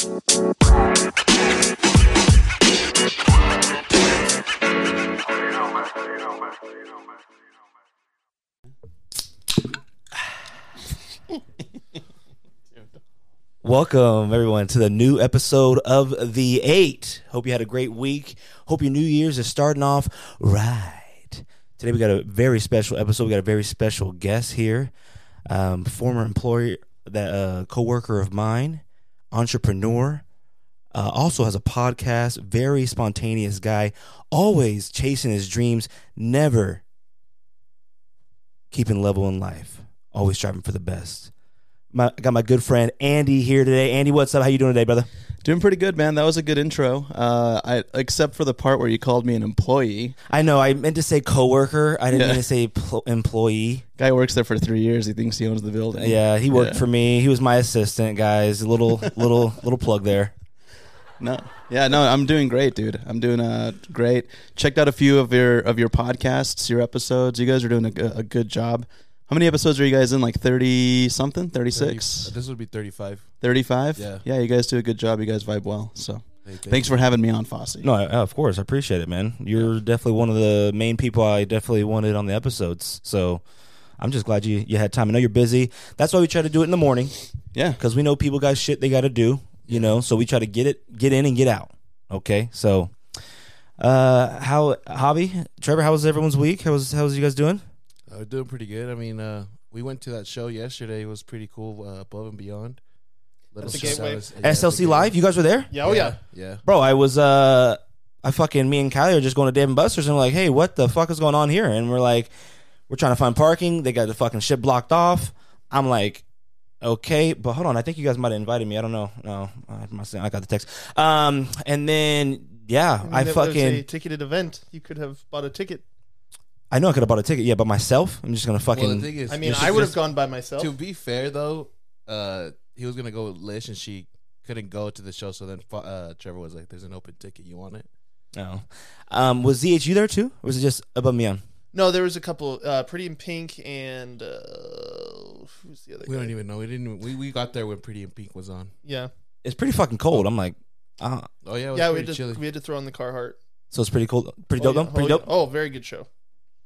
Welcome everyone to the new episode of the Eight. Hope you had a great week. Hope your New Year's is starting off right. Today we got a very special episode. We got a very special guest here, um, former employer, that uh, coworker of mine, entrepreneur. Uh, also has a podcast. Very spontaneous guy. Always chasing his dreams. Never keeping level in life. Always striving for the best my I got my good friend Andy here today. Andy, what's up? How you doing today, brother? Doing pretty good, man. That was a good intro. Uh, I except for the part where you called me an employee. I know. I meant to say coworker. I didn't Yeah. mean to say pl- employee. Guy works there for three years. He thinks he owns the building. Yeah, he worked Yeah. for me. He was my assistant, guys. Little, little, little plug there. No. Yeah. No. I'm doing great, dude. I'm doing uh great. Checked out a few of your of your podcasts, your episodes. You guys are doing a, a good job. How many episodes are you guys in? Like thirty something? thirty six. 30? This would be 35. 35? Yeah. Yeah. You guys do a good job. You guys vibe well. So Hey, thank thanks you. for having me on, Fosse. No, I, of course, I appreciate it, man. You're definitely one of the main people I definitely wanted on the episodes. So I'm just glad you you had time. I know you're busy. That's why we try to do it in the morning Yeah. because we know people got shit they got to do. You know, so we try to get it, get in and get out. Okay, so. Uh, how hobby Trevor? How was everyone's week? How was how was you guys doing? Uh, we're doing pretty good. I mean, uh, we went to that show yesterday. It was pretty cool. Uh, above and beyond. Let At the Gateway? out yeah, at the SLC Live, you guys were there, Yeah, oh yeah. Yeah. bro. I was uh, I fucking me and Kylie are just going to Dave and Buster's and we're like, hey, what the fuck is going on here? And we're like, we're trying to find parking. They got the fucking shit blocked off. I'm like, okay, but hold on. I think you guys might have invited me. I don't know. No, I must. I got the text. Um, and then yeah, mean, I it was fucking. a ticketed event. You could have bought a ticket. I know I could have bought a ticket. Yeah, but myself, I'm just gonna fucking. Well, the thing is, I mean, just- I would have gone by myself. To be fair, though, uh, he was gonna go with Lish, and she couldn't go to the show. So then, uh, Trevor was like, "There's an open ticket. You want it?" no. Um, was ZHU there too, or was it just above and beyond? No, there was a couple. Uh, Pretty in Pink and uh, who's the other? We guy? don't even know. We didn't. We, we got there when Pretty in Pink was on. Yeah, It's pretty fucking cold. I'm like, uh, Oh yeah, it was yeah. We pretty had to chilly. we had to throw in the Carhartt. so it's pretty cool. Pretty Oh, dope. yeah. though? Pretty oh, dope. yeah. Oh, very good show.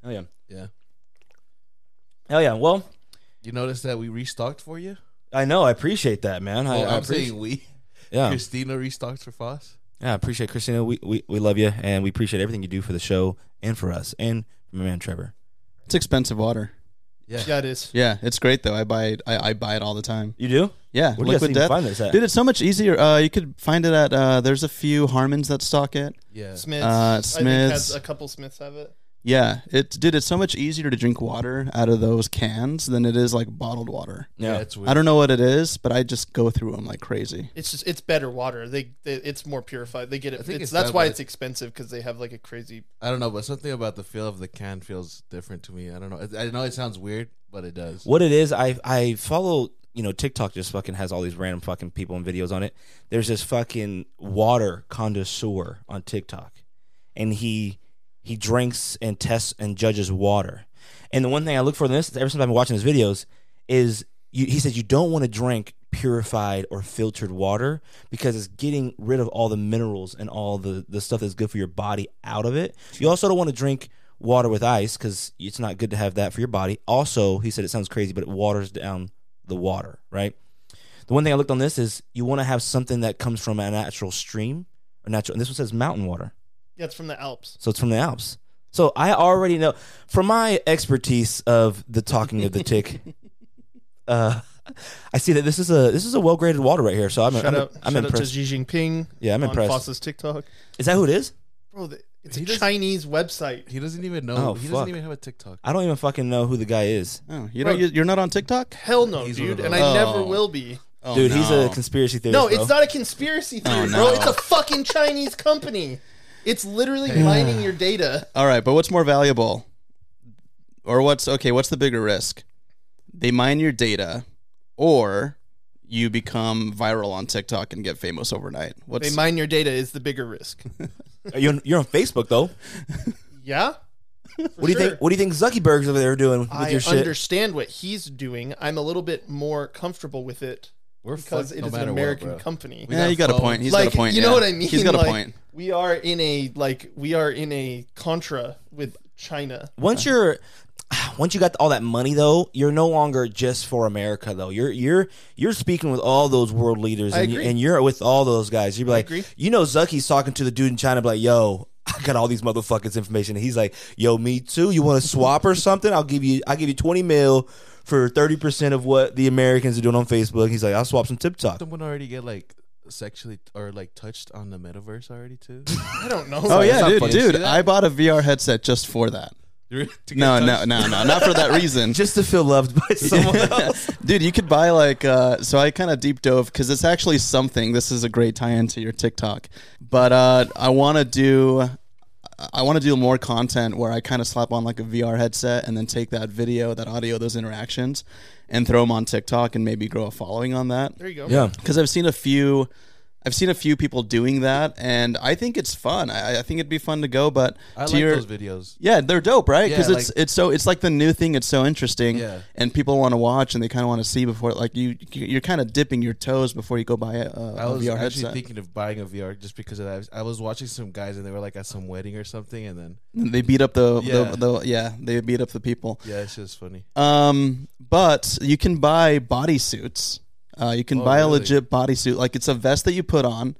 Oh yeah. yeah. Hell yeah. Well, You notice that we restocked for you? I know. I appreciate that, man. I, Well, I I'm appreciate. saying we. Yeah. Christina restocked for Foss. Yeah, I appreciate Christina. We, we we love you, and we appreciate everything you do for the show and for us, and for my man Trevor. It's expensive water. Yeah. Yeah, it is. Yeah. It's great, though. I buy it. I, I buy it all the time. You do? Yeah. Where do you guys Liquid even Death. find this at? Dude, it's so much easier. Uh, you could find it at. Uh, there's a few Harmons that stock it. Yeah. Smiths. Uh, I think Smiths. has a couple Smiths have it. Yeah, it's dude. It's so much easier to drink water out of those cans than it is like bottled water. yeah. it's weird. I don't know what it is, but I just go through them like crazy. It's just it's better water. They, they it's more purified. They get it. I think It's, it's that's that, why but it's expensive because they have like a crazy. I don't know, but something about the feel of the can feels different to me. I don't know. It- I know it sounds weird, but it does. What it is, I I follow. You know, TikTok just fucking has all these random fucking people and videos on it. There's this fucking water connoisseur on TikTok, and he he drinks and tests and judges water. And the one thing I look for in this, ever since I've been watching his videos, is you, he says you don't want to drink purified or filtered water because it's getting rid of all the minerals and all the, the stuff that's good for your body out of it. You also don't want to drink water with ice because it's not good to have that for your body. Also, he said it sounds crazy, but it waters down the water, right? The one thing I looked on this is you want to have something that comes from a natural stream or natural. And this one says mountain water. Yeah, it's from the Alps. So it's from the Alps. So I already know from my expertise of the talking of the tick. Uh, I see that this is a this is a well graded water right here. So I'm shout I'm, out, I'm shout out to impressed. Xi Jinping. Yeah, I'm on impressed. Foss's TikTok. Is that who it is? Bro, the, it's He a does- Chinese website. He doesn't even know. Oh, he fuck. doesn't even have a TikTok. I don't even fucking know who the guy is. Oh, you Bro. know, you, you're not on TikTok, Hell no, He's dude, and those. I never Oh. will be. oh, Dude, he's a conspiracy theorist. No, bro. it's not a conspiracy theory, Oh, bro. It's a fucking Chinese company. It's literally mining your data. All right, but what's more valuable, or what's okay? What's the bigger risk? They mine your data, or you become viral on TikTok and get famous overnight. What's They mine your data is the bigger risk. You're, you're on Facebook though. Yeah. What do you think? What do you think Zuckerberg's over there doing with I your shit? understand what he's doing. I'm a little bit more comfortable with it We're because fucked it no is an matter what, American bro. company. We yeah, got you got a phones. point. He's like got a point. you know yeah. what I mean? He's got like, a point. We are in a like we are in a contra with China. Once you're once you got all that money though, you're no longer just for America though. You're you're you're speaking with all those world leaders I and, you, agree. and you're with all those guys. You're like, agree. you know, Zucky's talking to the dude in China, be like, yo. I got all these motherfuckers information. And he's like, "Yo, me too. You want to swap or something? I'll give you. I'll give you twenty mil for thirty percent of what the Americans are doing on Facebook." He's like, "I'll swap some TikTok." Someone already get like sexually or like touched on the metaverse already too. I don't know. Oh yeah, dude, dude! I bought a VR headset just for that. No, no, no, no, not for that reason. Just to feel loved by someone else. Dude, you could buy like uh so I kind of deep dove cuz it's actually something. This is a great tie into your TikTok. But uh I want to do I want to do more content where I kind of slap on like a VR headset and then take that video, that audio, those interactions and throw them on TikTok and maybe grow a following on that. There you go. Yeah. Cuz I've seen a few I've seen a few people doing that and I think it's fun. I, I think it'd be fun to go, but I to like your those videos. yeah, they're dope, right? Yeah, Because it's like- it's so it's like the new thing. It's so interesting, Yeah. and people want to watch and they kind of want to see before. Like you, you're kind of dipping your toes before you go buy a, a, I was VR actually headset. thinking of buying a VR just because of that. I was watching some guys and they were like at some wedding or something, and then they beat up the, Yeah. the the yeah they beat up the people. yeah, it's just funny. Um, but you can buy bodysuits. Uh, you can Oh, buy a legit bodysuit. Like it's a vest that you put on.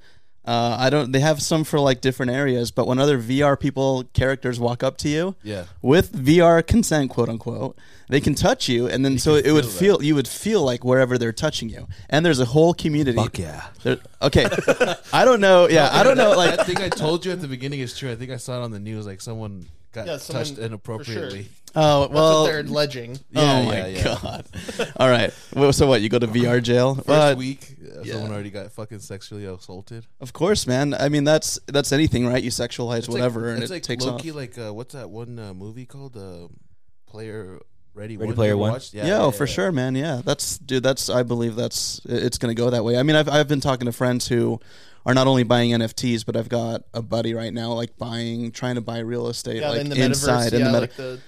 Uh, I don't. They have some for like different areas, but when other VR people characters walk up to you, Yeah, with VR consent, quote unquote, they can touch you, and then so it would feel that. feel you would feel like wherever they're touching you, and there's a whole community. Fuck yeah. There- okay, I don't know. Yeah, I don't know. Like, I think I told you at the beginning is true. I think I saw it on the news. Like someone got Yeah, someone- touched for inappropriately. oh That's well. what they're alleging. oh my yeah, yeah. god! All right. Well, so what? You go to VR jail? First Uh, week, uh, yeah. someone already got fucking sexually assaulted. of course, man. I mean, that's that's anything, right? You sexualize It's whatever, like, and it's it like takes low-key, off. like uh, what's that one uh, movie called? Uh, Player Ready. Ready One? Player You One? watched? Yeah, oh, for sure, man. Yeah, that's dude. That's I believe that's it's going to go that way. I mean, I've I've been talking to friends who are not only buying NFTs, but I've got a buddy right now like buying, trying to buy real estate Yeah, like in the inside in the meta. like the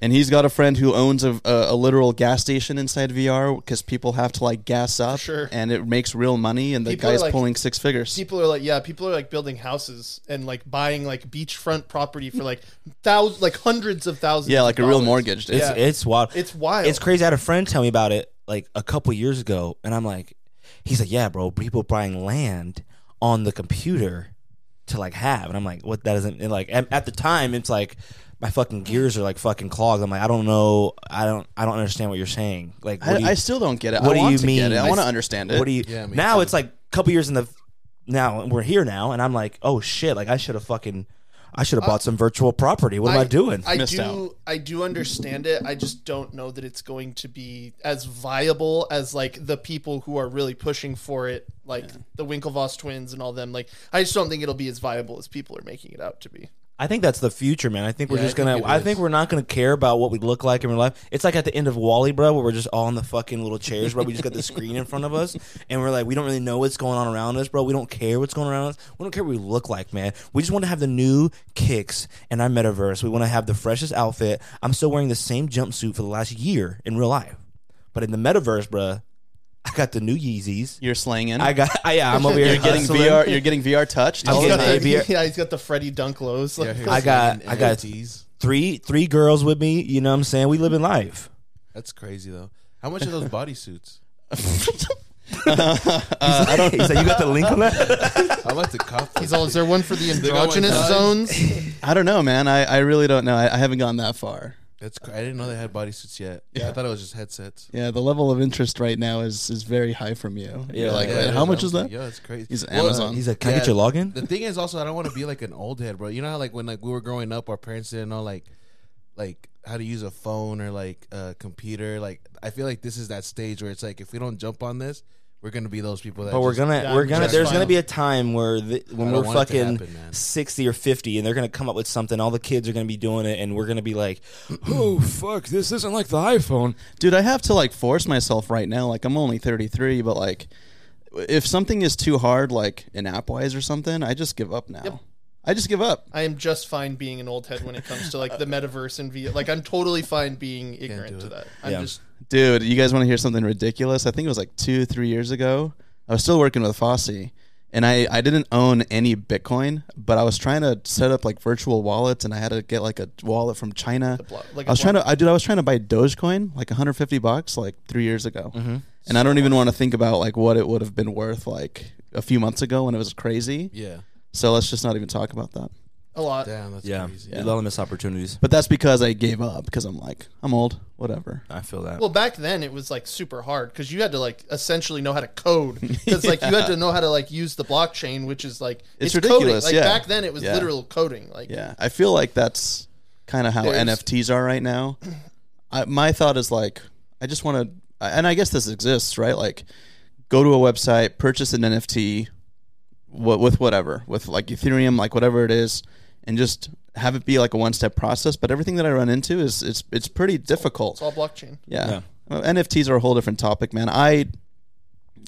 and he's got a friend who owns a, a, a literal gas station inside VR because people have to like gas up, sure. and it makes real money, and the People guy's like- pulling six figures. people are like, yeah, people are like building houses and like buying like beachfront property for like thousands, like hundreds of thousands. yeah, like a real mortgage. It's Yeah. it's wild. It's wild. It's crazy. I had a friend tell me about it like a couple years ago, and I'm like, he's like, yeah, bro, people buying land on the computer to like have, and I'm like, what? That doesn't and like at, at the time, it's like my fucking gears are like fucking clogged. I'm like, I don't know, I don't, I don't understand what you're saying. Like, what I, do you, I still don't get it. what I do want you to mean? I I want to understand it. what do you? Yeah, now too. it's like a couple years in the now, we're here now, and I'm like, oh shit, like I should have fucking. I should have bought uh, some virtual property. What am I, doing? I Missed do. out. I do understand it. I just don't know that it's going to be as viable as like the people who are really pushing for it, like the Winklevoss twins and all them. Like, I just don't think it'll be as viable as people are making it out to be. I think that's the future, man. I think we're Yeah, just think gonna. it I is. think we're not gonna care about what we look like in real life. It's like at the end of WALL-E, bro, where we're just all in the fucking little chairs, bro. We just got the screen in front of us, and we're like, we don't really know what's going on around us, bro. We don't care what's going around us. We don't care what we look like, man. We just want to have the new kicks in our metaverse. We want to have the freshest outfit. I'm still wearing the same jumpsuit for the last year in real life, but in the metaverse, bro, I got the new Yeezys. You're slanging. I got. I, yeah, I'm over here you're getting hustling. VR. You're getting VR touched. I'm getting got the the, ABR. yeah, he's got the Freddie Dunk lows. Yeah, I got- I got- NFTs. Three three girls with me. You know what I'm saying? We live in life. That's crazy though. How much are those bodysuits? I don't. He's like, you got the link on that? I'm about to cop. He's all, is there one for the They androgynous zones? I don't know, man. I, I really don't know. I, I haven't gone that far. That's cra- I didn't know they had bodysuits yet. Yeah. I thought it was just headsets. Yeah, the level of interest right now is is very high from you. Yeah, You're like, yeah, wait, it much is that? like, Yeah, it's crazy. He's Well, Amazon. He's like, can I Yeah, get your login? The thing is also I don't want to be like an old head, bro. You know how like when like we were growing up, our parents didn't know like like how to use a phone or like a computer. Like I feel like this is that stage where it's like if we don't jump on this, we're gonna be those people that. But we're just- gonna, Yeah, we're gonna. There's fine. gonna be a time where the, when we're don't want it to fucking happen, sixty or fifty, and they're gonna come up with something. All the kids are gonna be doing it, and we're gonna be like, "Oh fuck, this isn't like the iPhone." Dude, I have to like force myself right now. Like I'm only 33, but like if something is too hard, like in Appwise or something, I just give up now. Yep. I just give up. I am just fine being an old head when it comes to like the metaverse and VR. Like I'm totally fine being ignorant to that. I'm Yeah. just Dude, you guys want to hear something ridiculous? I think it was like two, three years ago. I was still working with Fosse, and I, I didn't own any Bitcoin, but I was trying to set up like virtual wallets, and I had to get like a wallet from China. blo- like I was trying to, I did, I was trying to buy Dogecoin, like 150 bucks, like three years ago, Mm-hmm. and I don't even want to think about like what it would have been worth like a few months ago when it was crazy. Yeah. So let's just not even talk about that. A lot. Damn, that's Yeah, crazy. you love miss opportunities. But that's because I gave up because I'm like I'm old, whatever. I feel that. Well, back then it was like super hard because you had to like essentially know how to code because like you had to know how to like use the blockchain, which is like It's coding. ridiculous, Like yeah. back then it was Yeah. literal coding. Like Yeah, I feel like that's kind of how There's- NFTs are right now. I, my thought is like, I just want to, and I guess this exists, right? Like, go to a website, purchase an NFT, what with whatever, with like Ethereum, like whatever it is, and just have it be like a one-step process. But everything that I run into is it's it's pretty difficult. it's all blockchain. Yeah. Yeah. Well, NFTs are a whole different topic, man. I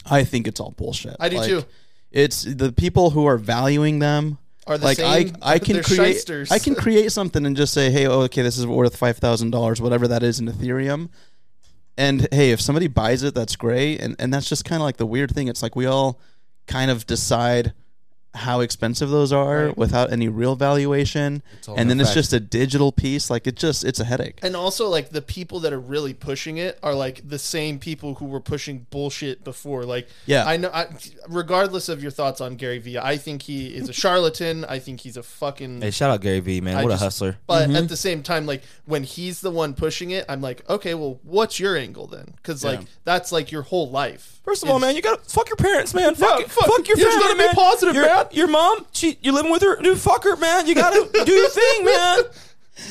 I think it's all bullshit. I do Like, too. It's the people who are valuing them Are the like same? I, I can create shysters. I can create something and just say, hey, oh, okay, this is worth five thousand dollars, whatever that is in Ethereum. And hey, if somebody buys it, that's great. And and that's just kind of like the weird thing. It's like we all kind of decide how expensive those are Right. without any real valuation. And then it's just a digital piece. Like it just it's a headache. And also, like the people that are really pushing it are like the same people who were pushing bullshit before. Like, Yeah. I know. I, regardless of your thoughts on Gary Vee, I think he is a charlatan. I think he's a fucking. hey, shout out Gary Vee, man. I what just- a hustler. But mm-hmm. at the same time, like when he's the one pushing it, I'm like, okay, well, what's your angle then? Because like that's like your whole life. First of all, man, you gotta fuck your parents, man. Fuck, Yeah, fuck- fuck, your you gotta be positive, your, man. Your mom, she, you're living with her, dude. Fuck her, man. You gotta do your thing, man.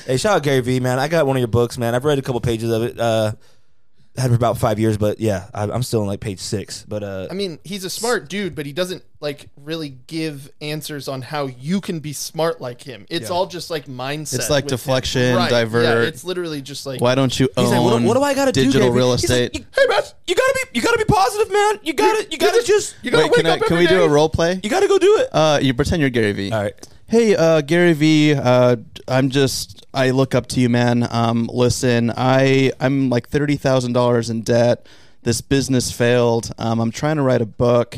Hey, shout out Gary Vee, man. I got one of your books, man. I've read a couple pages of it. Uh, had for about five years, but yeah, I, I'm still in like page six. But uh, I mean, he's a smart dude, but he doesn't like really give answers on how you can be smart like him. It's all just like mindset. It's like with him. deflection, Right, Yeah, divert. it's literally just like Why don't you own he's like, what, what do I gotta do? digital Gary Vee? real He's like, estate? you- hey, man, you gotta be, you gotta be positive, man. You gotta, you gotta just, you gotta Wait, wake can, I, up can every we do day. a role play? you gotta go do it. Uh, you pretend you're Gary Vee. All right. Hey, uh, Gary V. Uh, I'm just I look up to you, man. Um, listen, I I'm like thirty thousand dollars in debt. This business failed. Um, I'm trying to write a book.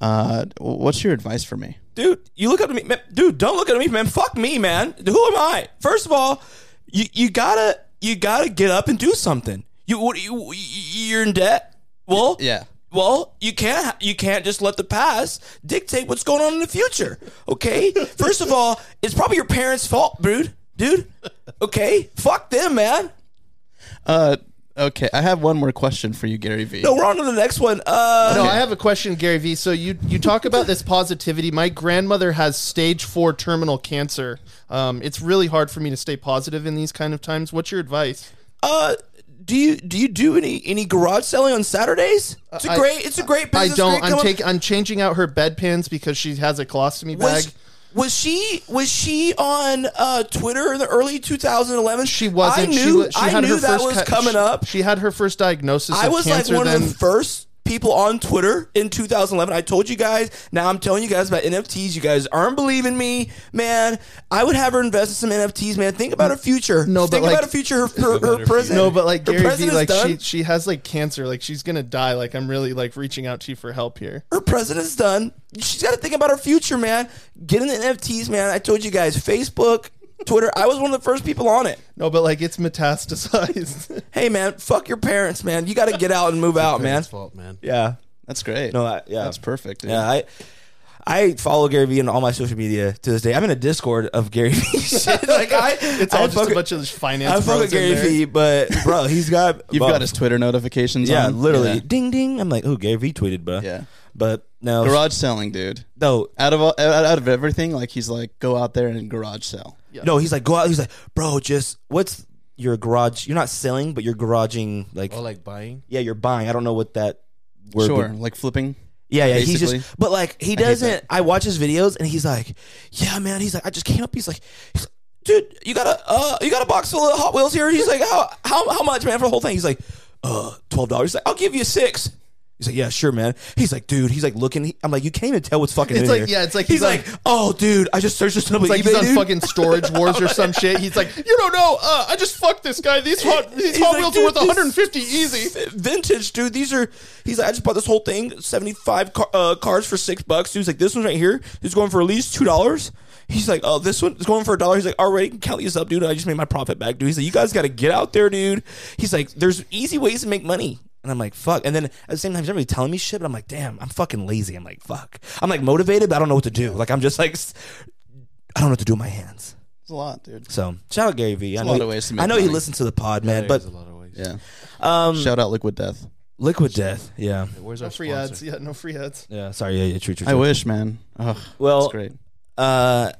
Uh, what's your advice for me? dude, you look up to me, man, dude. Don't look at me, man. Fuck me, man. Who am I? First of all, you you gotta you gotta get up and do something. You what you you're in debt. Well, Yeah. Well, you can't you can't just let the past dictate what's going on in the future. Okay. First of all, it's probably your parents' fault, dude. Dude. Okay. Fuck them, man. Uh, okay, I have one more question for you, Gary V. No, we're on to the next one. Uh, No, I have a question, Gary Vee. So you you talk about this positivity. My grandmother has stage four terminal cancer. Um, it's really hard for me to stay positive in these kind of times. What's your advice? uh, do you do you do any any garage selling on Saturdays? It's a I- great it's a great business. I business. don't. great I'm come taking. I'm changing out her bedpans because she has a colostomy bag. was was she was she on uh, Twitter in the early 2011? She wasn't. I knew, she, she I had knew her that first was coming she- up. She had her first diagnosis. I of was like cancer one then. of the first people on Twitter in 2011. I told you guys. Now I'm telling you guys about NFTs. You guys aren't believing me, man. I would have her invest in some NFTs, man. Think about her future. No, but think like- about her future. Her, her, her president. No, but like her Gary Vee, like done. she she has like cancer. Like she's gonna die. Like I'm really like reaching out to you for help here. her president's done. She's got to think about her future, man. Get in the NFTs, man. I told you guys, Facebook, Twitter. I was one of the first people on it. No, but like it's metastasized. Hey, man, fuck your parents, man. You got to get out and move out, man. Parents' fault, man. Yeah, That's great. no, I, yeah, That's perfect. dude. Yeah, I. I follow Gary Vee on all my social media to this day. I'm in a Discord of Gary Vee shit. Like I, it's I all just fuck a bunch of finance. I fuck with Gary. Vee, but bro, he's got You've well, got his Twitter notifications yeah, on. literally Yeah. ding ding. I'm like, oh, Gary Vee tweeted, bro. Yeah. but no, Garage selling, dude. no, Out of all, out out of everything, like he's like, go out there and garage sell. No, he's like, go out. He's like, bro, just what's your garage? You're not selling, but you're garaging. Like, Oh, like buying? yeah, you're buying. I don't know what that word. Sure, would- like flipping. yeah, yeah. He's just, but like, he doesn't. I, watch his videos, and he's like, yeah, man. He's like, I just came up. He's like, he's like, dude, you got a, uh, you got a box full of Hot Wheels here. He's like, how, how, how much, man, for the whole thing? He's like, uh, twelve dollars. He's like, I'll give you six. He's like, yeah, sure, man. He's like, dude. He's like looking. he- I'm like, you can't even tell what's fucking. It's in like- here. yeah, it's like he's, he's like, oh, dude, I just searched this up on It's like eBay, he's on dude. fucking Storage Wars or some shit. He's like, you don't know. Uh, I just fucked this guy. These hot, these He's Hot like, Wheels dude, are worth this- 150 easy. vintage, dude. These are. He's like, I just bought this whole thing, seventy five car, uh, cars for six bucks. Dude's like, this one right here is going for at least two dollars. He's like, oh, this one is going for a dollar. He's like, all right, can count these up, dude. I just made my profit back, dude. He's like, you guys got to get out there, dude. He's like, there's easy ways to make money. And I'm like, fuck. And then at the same time, he's not really telling me shit, but I'm like, damn, I'm fucking lazy. I'm like, fuck. I'm like motivated, but I don't know what to do. Like, I'm just like, I don't know what to do with my hands. It's a lot, dude. So shout out Gary Vee. I a know lot he- of ways to make I know he listens to the pod, man, Yeah, but a lot of ways. Yeah. um, Shout out Liquid Death. Liquid Death. Yeah. Where's No our free sponsor? ads. Yeah, no free ads. Yeah. Sorry. Yeah. Yeah. True. True. I wish, man. Ugh, Well, that's great. uh,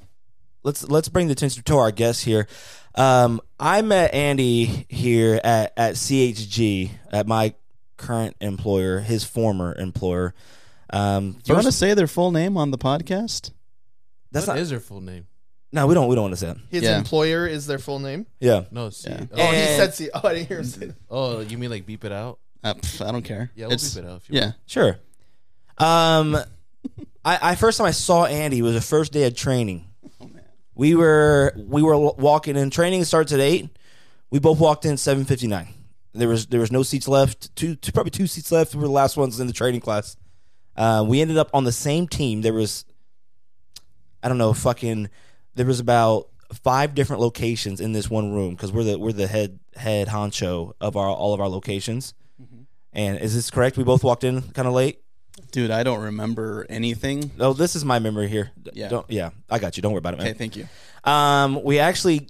let's let's bring the attention to our guest here. Um, I met Andy here at at CHG at my current employer, his former employer. Um, Do you want to say their full name on the podcast? that's What not. is her full name? no, we don't. We don't want to say that. His Yeah. employer is their full name. Yeah. No, see. Yeah. Oh, Oh, he said C. Oh, I didn't hear him say that. oh, you mean like beep it out? Uh, pff, I don't care. Yeah, we'll It's- beep it out. If you yeah. Sure. Um, I, I first time I saw Andy was the first day of training. We were we were walking in. Training starts at eight. We both walked in seven fifty nine. There was there was no seats left. Two, two probably two seats left. We were the last ones in the training class. Uh, we ended up on the same team. There was I don't know fucking. There was about five different locations in this one room because we're the we're the head head honcho of our all of our locations. And is this correct? We both walked in kind of late. Dude, I don't remember anything. Oh, this is my memory here. Yeah. Don't, yeah, I got you. Don't worry about it, man. Okay, thank you. Um, we actually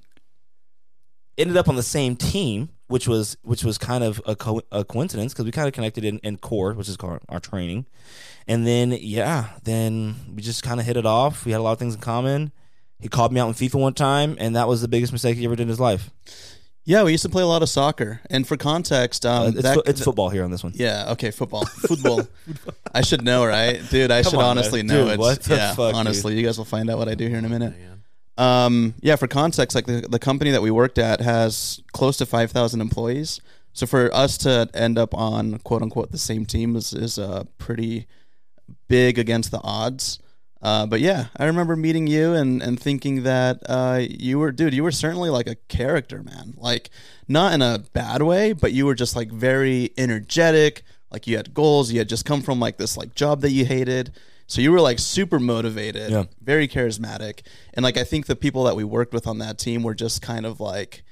ended up on the same team, which was which was kind of a, co- a coincidence because we kind of connected in, in core, which is called our training, and then yeah, then we just kind of hit it off. We had a lot of things in common. He called me out in FIFA one time, and that was the biggest mistake he ever did in his life. Yeah, we used to play a lot of soccer. And for context, um, Uh, it's, that- fo- it's football here on this one. Yeah, okay, football. Football. I should know, right? Dude, I Come should on, honestly man. know. Dude, it's, what the yeah, fuck, dude? honestly, you guys will find out what I do here in a minute. Man. Um, yeah, for context, like the, the company that we worked at has close to 5,000 employees. So for us to end up on quote unquote the same team is, is uh, pretty big against the odds. Uh, but yeah, I remember meeting you and, and thinking that uh, you were, dude, you were certainly like a character, man. Like, not in a bad way, but you were just like very energetic. Like, you had goals. You had just come from like this like job that you hated. So you were like super motivated, Yeah. very charismatic. And like, I think the people that we worked with on that team were just kind of like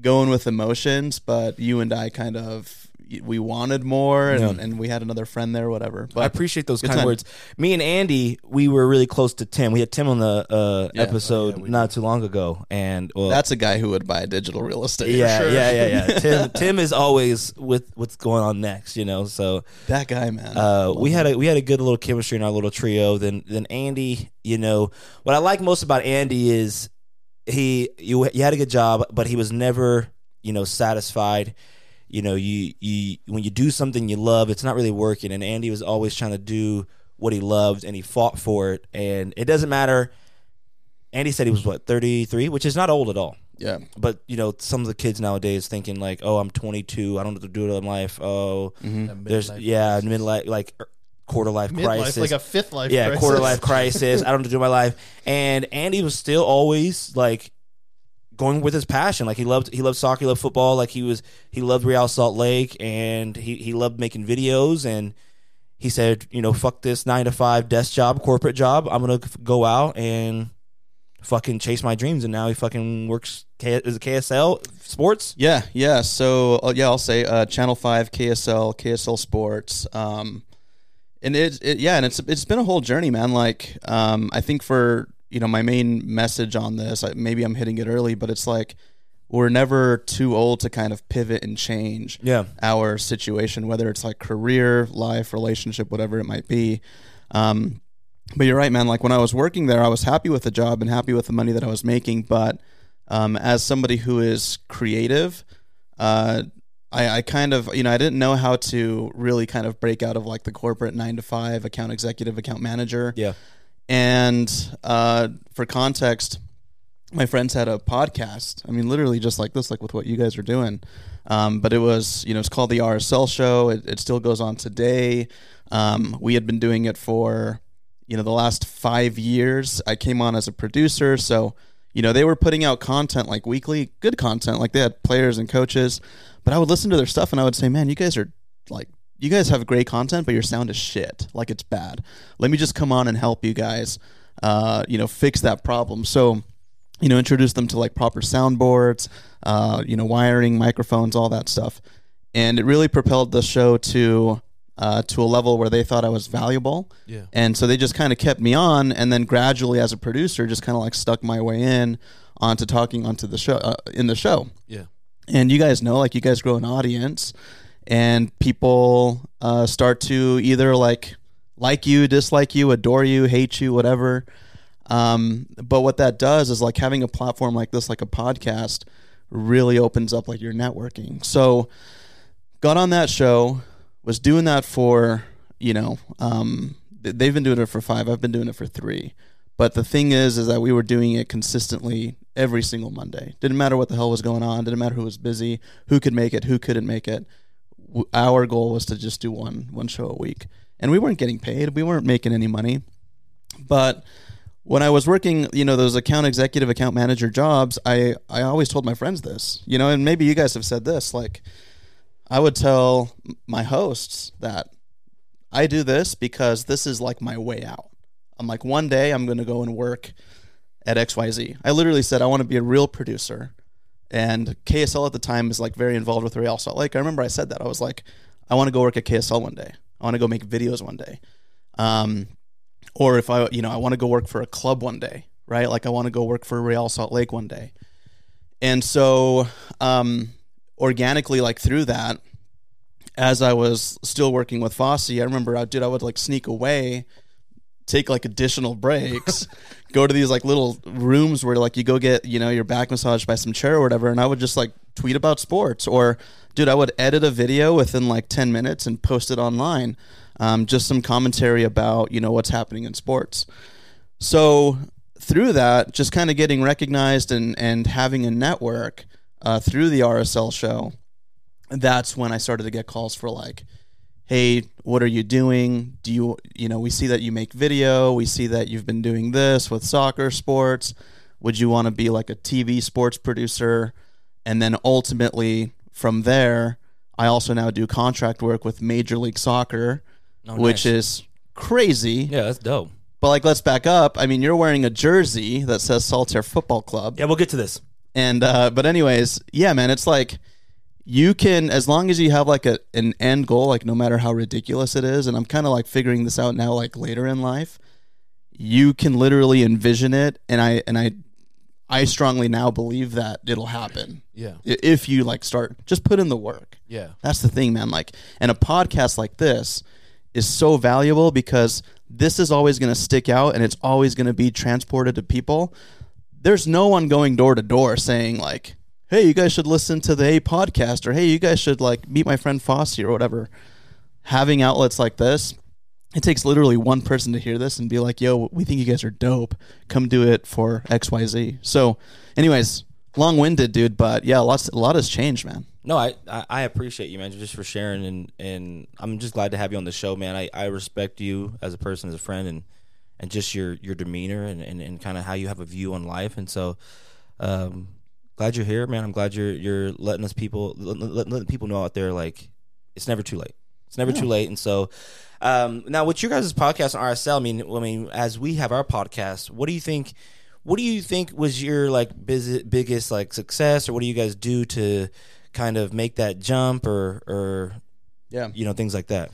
going with emotions, but you and I kind of, we wanted more and, Yeah. and we had another friend there, whatever. But I appreciate those kind time. words. Me and Andy, we were really close to Tim. We had Tim on the uh, Yeah. episode Oh, yeah, not too long ago, and well, that's a guy who would buy digital real estate. yeah, sure. yeah, yeah, yeah. Tim, Tim is always with what's going on next, you know. So That guy, man. uh, we had a we had a good little chemistry in our little trio. Then then Andy, you know, what I like most about Andy is he you you had a good job, but he was never you know satisfied. You know, you you when you do something you love, it's not really working. And Andy was always trying to do what he loved, and he fought for it. And it doesn't matter. Andy said he was what thirty three, which is not old at all yeah. but you know some of the kids nowadays thinking like oh i'm 22 i don't know what to do it in life oh Mm-hmm. There's yeah crisis. midlife like er, quarter life crisis like a fifth life. yeah crisis. quarter life crisis i don't know what to do in my life and andy was still always like going with his passion. Like he loved he loved soccer he loved football. Like he was he loved real salt lake and he, he loved making videos. And he said you know fuck this nine to five desk job corporate job. I'm gonna go out and fucking chase my dreams. And now he fucking works K- is it ksl sports? Yeah, yeah. So uh, yeah, I'll say uh, Channel Five, KSL, KSL Sports, um, and it, it yeah, and it's it's been a whole journey, man. Like um, I think for you know my main message on this, maybe I'm hitting it early, but it's like we're never too old to kind of pivot and change yeah our situation, whether it's like career, life, relationship, whatever it might be. Um, but you're right, man. Like when I was working there, I was happy with the job and happy with the money that I was making. But um, as somebody who is creative, uh, I, I kind of, you know, I didn't know how to really kind of break out of like the corporate nine to five account executive, account manager. yeah And uh, for context, my friends had a podcast. I mean, literally just like this, like with what you guys are doing. Um, but it was, you know, it's called the RSL Show. It, it still goes on today. Um, we had been doing it for, you know, the last five years. I came on as a producer, so you know they were putting out content like weekly, good content. Like they had players and coaches. But I would listen to their stuff and I would say, man, you guys are like you guys have great content, but your sound is shit. Like it's bad. Let me just come on and help you guys, uh, you know, fix that problem. So, you know, introduce them to like proper soundboards, uh, you know, wiring, microphones, all that stuff, and it really propelled the show to uh, to a level where they thought I was valuable. Yeah. And so they just kind of kept me on, and then gradually, as a producer, just kind of like stuck my way in onto talking onto the show uh, in the show. Yeah. And you guys know, like, you guys grow an audience, and people uh, start to either like like you, dislike you, adore you, hate you, whatever. Um, but what that does is like having a platform like this, like a podcast, really opens up like your networking. So, got on that show, was doing that for you know, um, they've been doing it for five. I've been doing it for three. But the thing is, is that we were doing it consistently every single Monday. Didn't matter what the hell was going on. Didn't matter who was busy, who could make it, who couldn't make it. Our goal was to just do one one show a week, and we weren't getting paid. We weren't making any money. But when I was working, you know, those account executive, account manager jobs, I I always told my friends this, you know, and maybe you guys have said this, like. I would tell my hosts that I do this because this is like my way out. I'm like, one day I'm going to go and work at XYZ. I literally said, I want to be a real producer. And KSL at the time is like very involved with Real Salt Lake. I remember I said that. I was like, I want to go work at KSL one day. I want to go make videos one day. Um, or if I, you know, I want to go work for a club one day, right? Like I want to go work for Real Salt Lake one day. And so, um, organically like through that as I was still working with Fosse, I remember I did I would like sneak away, take like additional breaks, go to these like little rooms where like you go get, you know, your back massaged by some chair or whatever, and I would just like tweet about sports or dude, I would edit a video within like 10 minutes and post it online. Um, just some commentary about, you know, what's happening in sports. So through that, just kind of getting recognized and, and having a network uh, through the RSL show, that's when I started to get calls for like, hey, what are you doing? Do you, you know, we see that you make video. We see that you've been doing this with soccer sports. Would you want to be like a TV sports producer? And then ultimately from there, I also now do contract work with Major League Soccer, Oh, which is crazy. yeah, that's dope. But like, let's back up. I mean, you're wearing a jersey that says Saltair Football Club. Yeah, we'll get to this. And uh, but anyways, yeah, man, it's like you can as long as you have like a an end goal, like no matter how ridiculous it is, and I'm kind of like figuring this out now, like later in life, you can literally envision it, and I and I I strongly now believe that it'll happen Yeah. If you like start just put in the work. Yeah. That's the thing, man. Like, and a podcast like this is so valuable because this is always going to stick out and it's always going to be transported to people. There's no one going door to door saying like, "Hey, you guys should listen to the Eight podcast," or "Hey, you guys should like meet my friend Fosse or whatever." Having outlets like this, it takes literally one person to hear this and be like, "Yo, we think you guys are dope. Come do it for X, Y, Z." So, anyways, long-winded, dude, but yeah, lots, a lot has changed, man. No, I, I I appreciate you, man, just for sharing, and and I'm just glad to have you on the show, man. I, I respect you as a person, as a friend, and and just your your demeanor and and, and kind of how you have a view on life, and so, um, glad you're here, man. I'm glad you're you're letting us people let, let- letting people know out there like it's never too late. It's never too late, and so. Um, now, with your guys' podcast on RSL, I mean, I mean, as we have our podcast, what do you think? What do you think was your like biz- biggest like success, or what do you guys do to kind of make that jump, or or Yeah. you know things like that?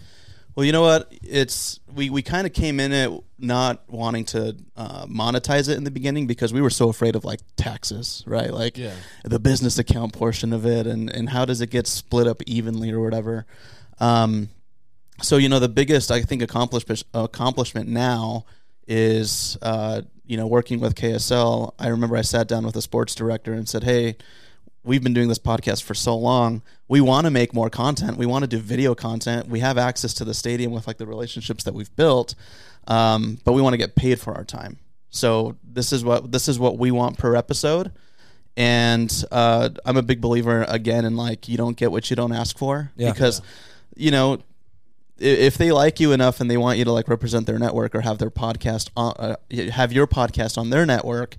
Well, you know what? It's we we kind of came in it not wanting to uh, monetize it in the beginning because we were so afraid of like taxes, right? Like Yeah. the business account portion of it, and and how does it get split up evenly or whatever. Um, so you know the biggest I think accomplishment accomplishment now is uh, you know working with KSL. I remember I sat down with a sports director and said, "Hey, we've been doing this podcast for so long. We want to make more content. We want to do video content. We have access to the stadium with like the relationships that we've built, um, but we want to get paid for our time. So this is what this is what we want per episode. And uh, I'm a big believer again in like you don't get what you don't ask for Yeah. because you know if they like you enough and they want you to like represent their network or have their podcast on, uh, have your podcast on their network,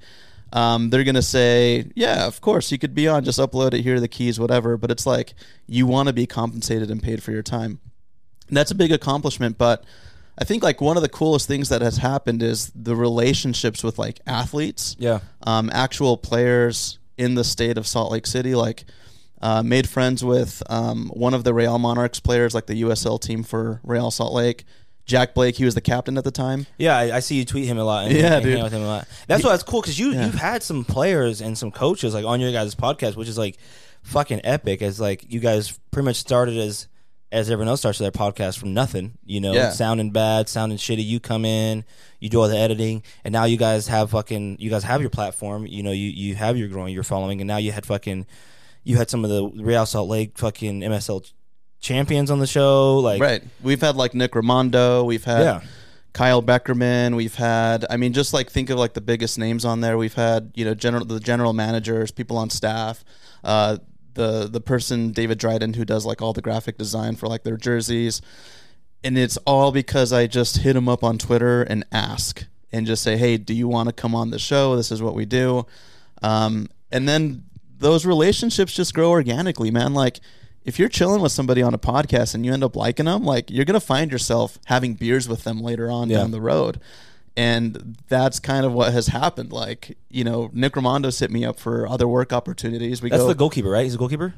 um, they're gonna say, yeah, of course you could be on, just upload it, here are the keys, whatever. But it's like you want to be compensated and paid for your time. And that's a big accomplishment, but I think like one of the coolest things that has happened is the relationships with like athletes Yeah. um, actual players in the state of Salt Lake City. Like, uh, made friends with um, one of the Real Monarchs players, like the USL team for Real Salt Lake. Jack Blake, he was the captain at the time. Yeah, I, I see you tweet him a lot. And, Yeah, and dude. with him a lot. That's why it's cool because you Yeah. you've had some players and some coaches like on your guys' podcast, which is like fucking epic. As like you guys pretty much started as as everyone else starts their podcast from nothing. You know, Yeah. sounding bad, sounding shitty. You come in, you do all the editing, and now you guys have fucking you guys have your platform. You know, you you have your growing, your following, and now you had fucking you had some of the Real Salt Lake fucking MSL champions on the show. Like, Right. We've had like Nick Rimando. We've had Yeah. Kyle Beckerman. We've had, I mean, just like think of like the biggest names on there. We've had, you know, general the general managers, people on staff, uh, the the person David Dryden who does like all the graphic design for like their jerseys, and it's all because I just hit him up on Twitter and ask and just say, hey, do you want to come on the show? This is what we do, um, and then those relationships just grow organically, man. Like if you're chilling with somebody on a podcast and you end up liking them, like you're gonna find yourself having beers with them later on Yeah. down the road. And that's kind of what has happened. Like, you know, Nick Rimando's hit me up for other work opportunities. We That's go, the goalkeeper, right? He's a goalkeeper.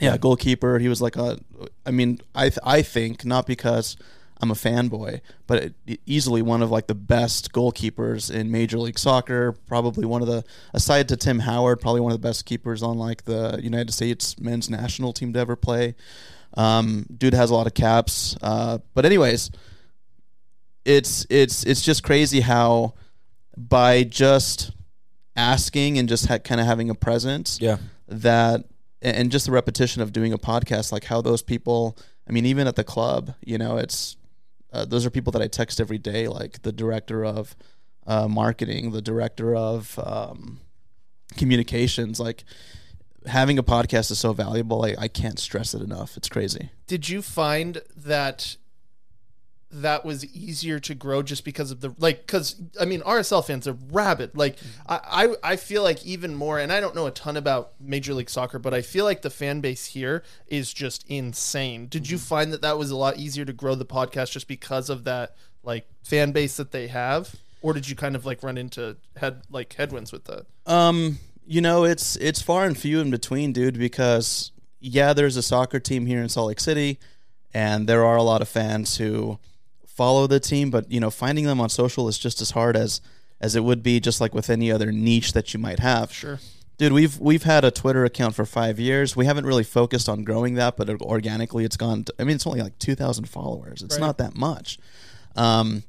yeah, goalkeeper. He was like a, I mean, I th- I think not because I'm a fanboy, but it, easily one of like the best goalkeepers in Major League Soccer. Probably one of the, aside to Tim Howard, probably one of the best keepers on like the United States men's national team to ever play. Um, dude has a lot of caps. Uh, but anyways, it's it's it's just crazy how by just asking and just ha- kind of having a presence Yeah. that and just the repetition of doing a podcast like how those people i mean even at the club you know it's uh, those are people that i text every day like the director of uh, marketing the director of um, communications like having a podcast is so valuable like, i can't stress it enough. It's crazy. Did you find that that was easier to grow just because of the like because I mean RSL fans are rabid like I, I I feel like even more and I don't know a ton about Major League Soccer but I feel like the fan base here is just insane. Did you find that that was a lot easier to grow the podcast just because of that like fan base that they have or did you kind of like run into head like headwinds with that? Um, you know, it's it's far and few in between, dude. Because yeah, there's a soccer team here in Salt Lake City, and there are a lot of fans who follow the team. But you know, finding them on social is just as hard as as it would be just like with any other niche that you might have. Sure. Dude, we've we've had a Twitter account for five years. We haven't really focused on growing that, but organically, it's gone. To, I mean, it's only like two thousand followers. It's Right. not that much. Um,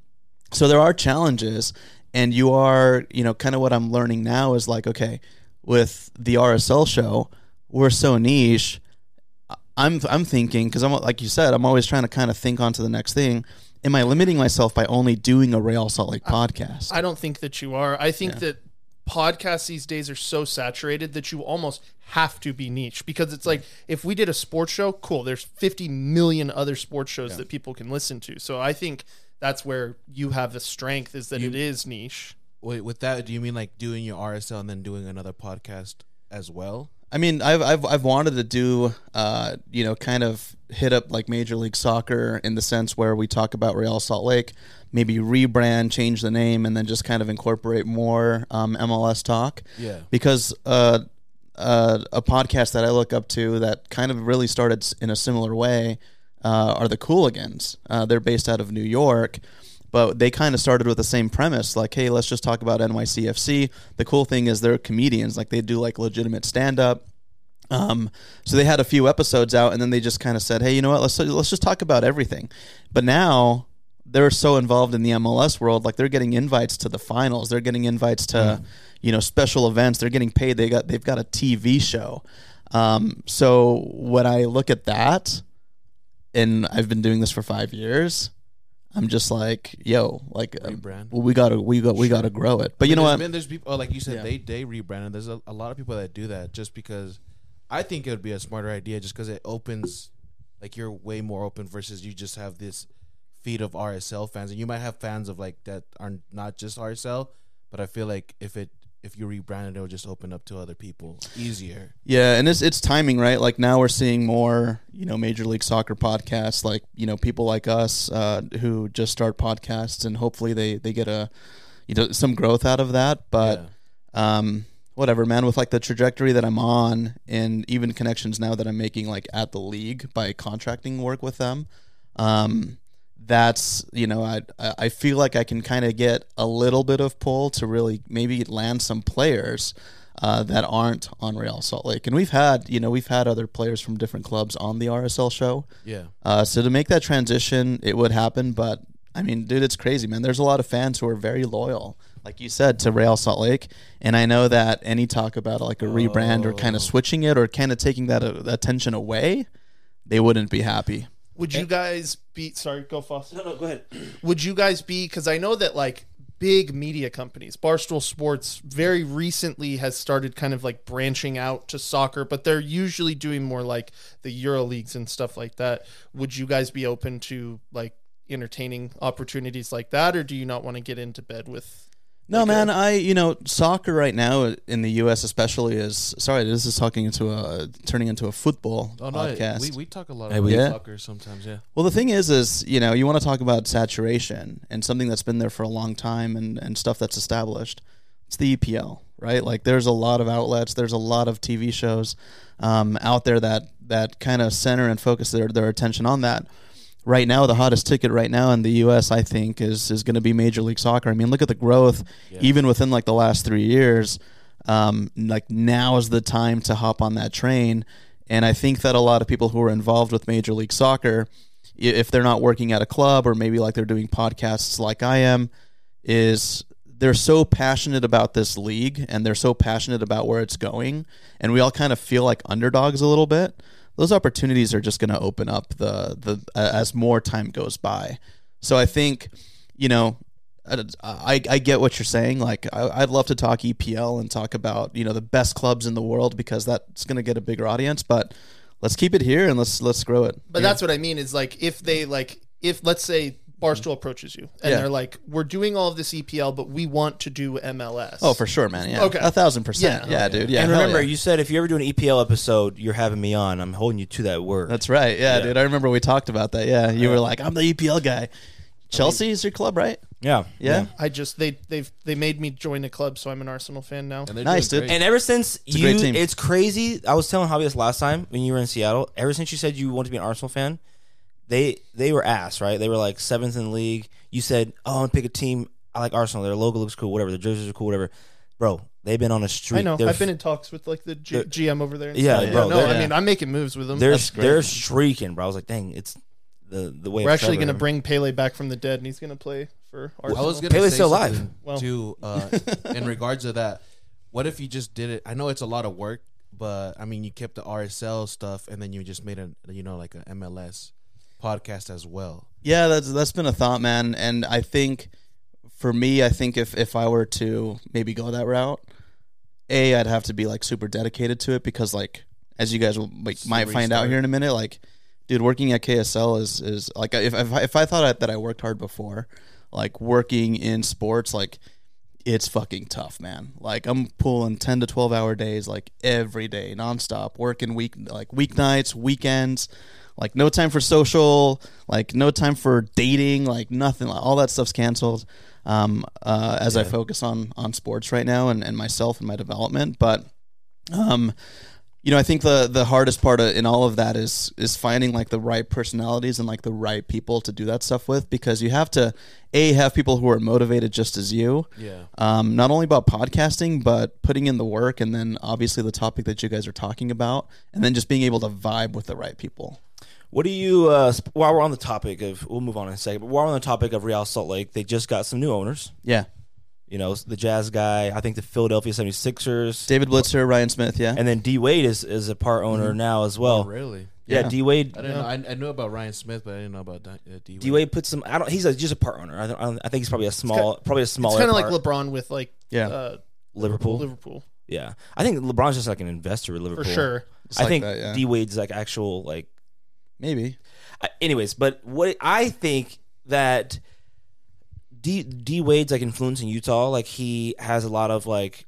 so there are challenges, and you are, you know, kind of what I'm learning now is like, okay, with the RSL show, we're so niche. I'm I'm thinking because I'm like you said, I'm always trying to kind of think on to the next thing. Am I limiting myself by only doing a Real Salt Lake podcast? I don't think that you are. I think that podcasts these days are so saturated that you almost have to be niche because it's like if we did a sports show, cool, there's 50 million other sports shows that people can listen to. So I think that's where you have the strength is that it is niche. Wait, with that, do you mean like doing your RSL and then doing another podcast as well? I mean, I've I've I've wanted to do, uh, you know, kind of hit up like Major League Soccer in the sense where we talk about Real Salt Lake, maybe rebrand, change the name, and then just kind of incorporate more um, MLS talk. Yeah. Because uh, uh, a podcast that I look up to that kind of really started in a similar way uh, are the Cooligans. Uh, they're based out of New York. But they kind of started with the same premise, like, hey, let's just talk about NYCFC. The cool thing is they're comedians, like they do like legitimate stand up. Um, so they had a few episodes out, and then they just kind of said, "Hey, you know what? Let's let's just talk about everything." But now they're so involved in the MLS world, like they're getting invites to the finals, they're getting invites to, you know, special events. They're getting paid. They got they've got a TV show. Um, so when I look at that, and I've been doing this for five years, I'm just like, yo, like um, Rebrand. well, we gotta we got we gotta grow it. But you know there's what? Been, there's people, oh, like you said, Yeah. they they and There's a, a lot of people that do that just because I think it would be a smarter idea, just because it opens, like you're way more open versus you just have this feed of RSL fans, and you might have fans of like that are not just RSL, but I feel like if it if you rebrand it, it'll just open up to other people easier. Yeah, and it's it's timing, right? Like now we're seeing more, you know, Major League Soccer podcasts, like you know, people like us uh, who just start podcasts, and hopefully they they get a, you know, some growth out of that. But Yeah. um, whatever, man. With like the trajectory that I'm on, and even connections now that I'm making, like at the league by contracting work with them, um, that's you know, I I feel like I can kind of get a little bit of pull to really maybe land some players. Uh, that aren't on Real Salt Lake, and we've had, you know, we've had other players from different clubs on the RSL show. yeah, Uh, so to make that transition, it would happen. But I mean, dude, it's crazy, man. There's a lot of fans who are very loyal, like you said, to Real Salt Lake. And I know that any talk about like a rebrand or kind Oh. of switching it or kind of taking that uh, attention away, they wouldn't be happy. Eh. Would you guys be sorry, go Foss. No, no, go ahead. Would you guys be because I know that like big media companies, Barstool Sports, very recently has started kind of like branching out to soccer, but they're usually doing more like the Euro leagues and stuff like that. Would you guys be open to like entertaining opportunities like that, or do you not want to get into bed with? No, like, man. a- I you know soccer right now in the U.S. especially is sorry. This is talking into a turning into a football oh no, podcast. we we talk a lot Hey, about we- Yeah. soccer sometimes, yeah. Well, the thing is, is you know, you want to talk about saturation and something that's been there for a long time and and stuff that's established. It's the EPL, right? Like, there's a lot of outlets, there's a lot of TV shows um, out there that that kind of center and focus their their attention on that. Right now, the hottest ticket right now in the U.S. I think is is going to be Major League Soccer. I mean, look at the growth, Yeah. even within like the last three years. Um, like now is the time to hop on that train. And I think that a lot of people who are involved with Major League Soccer, if they're not working at a club or maybe like they're doing podcasts like I am, is they're so passionate about this league and they're so passionate about where it's going, and we all kind of feel like underdogs a little bit. Those opportunities are just going to open up the the uh, as more time goes by. So I think, you know, I, I, I get what you're saying. Like, I, I'd love to talk EPL and talk about you know the best clubs in the world because that's going to get a bigger audience. But let's keep it here and let's let's grow it. But that's what I mean is like if they like if let's say Barstool approaches you and Yeah. they're like, we're doing all of this EPL, but we want to do MLS. Oh, for sure, man. Yeah, Okay. a thousand percent. Yeah. Yeah, dude. Yeah, and hell remember, yeah. you said if you ever do an EPL episode, you're having me on. I'm holding you to that word. That's right. Yeah, Yeah. dude. I remember we talked about that. Yeah, you were like, I'm the EPL guy. Chelsea is your club, right? yeah, Yeah. I just they they've they made me join a club, so I'm an Arsenal fan now. And they're Nice, doing dude. great. And ever since a you, great team. it's crazy. I was telling Javi this last time when you were in Seattle. Ever since you said you wanted to be an Arsenal fan, they they were ass, right? They were like seventh in the league. You said, "Oh, I'm gonna pick a team. I like Arsenal. Their logo looks cool. Whatever. Their jerseys are cool. Whatever." Bro, they've been on a streak. I know. They're I've been in talks with like the G- GM over there. and Yeah, stuff. bro, No, they're- I mean I'm making moves with them. they're That's they're streaking, bro. I was like, dang, it's the the way. We're actually Trevor. going to bring Pele back from the dead, and he's going to play for I Arsenal. was gonna Pele's say still alive. something, Well. too. Uh, in regards to that, what if you just did it? I know it's a lot of work, but I mean, you kept the RSL stuff, and then you just made a you know like a MLS podcast as well. Yeah, that's that's been a thought, man. And I think for me, I think if if I were to maybe go that route, a I'd have to be like super dedicated to it because like as you guys will like might find out here in a minute, like dude, working at KSL is is like if if I, if I thought I, that I worked hard before, like working in sports, like it's fucking tough, man. Like I'm pulling ten to twelve hour days, like every day, nonstop, working week like weeknights, weekends, like no time for social, like no time for dating, like nothing. Like, all that stuff's canceled. Um, uh, as I focus on on sports right now and, and myself and my development, but um, you know, I think the the hardest part of, in all of that is is finding like the right personalities and like the right people to do that stuff with because you have to a have people who are motivated just as you. Yeah. Um, not only about podcasting, but putting in the work, and then obviously the topic that you guys are talking about, and then just being able to vibe with the right people. What do you? Uh, while we're on the topic of, we'll move on in a second. But while we're on the topic of Real Salt Lake, they just got some new owners. Yeah, You know, the Jazz guy. I think the Philadelphia 76ers. David Blitzer, Ryan Smith. Yeah, and then D Wade is, is a part owner now as Oh, well. really? Yeah, Yeah. D Wade. I didn't know. I, I knew about Ryan Smith, but I didn't know about Di- uh, D. D Wade put some. I don't. He's a, just a part owner. I, don't, I, don't, I think he's probably a small, probably a smaller. It's kind of like. LeBron with like Yeah. uh, Liverpool. Liverpool Yeah, I think LeBron's just like an investor with Liverpool. for sure. It's I like think that, yeah. D Wade's like actual like. Maybe. I- Anyways, but what I think that D D Wade's like influence in Utah, like he has a lot of like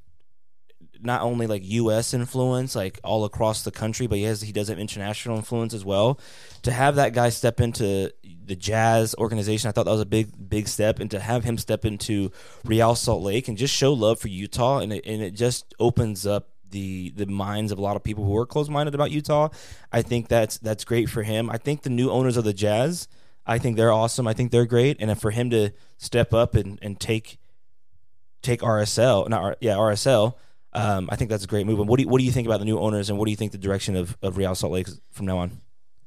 not only like U.S. influence, like all across the country, but he has he does have international influence as well. To have that guy step into the Jazz organization, I thought that was a big big step, and to have him step into Real Salt Lake and just show love for Utah, and it, and it just opens up the the minds of a lot of people who are close minded about Utah. I think that's that's great for him. I think the new owners of the Jazz, I think they're awesome. I think they're great, and for him to step up and, and take take RSL, not R, yeah RSL. Um, I think that's a great move. And what do you, what do you think about the new owners, and what do you think the direction of, of Real Salt Lake from now on?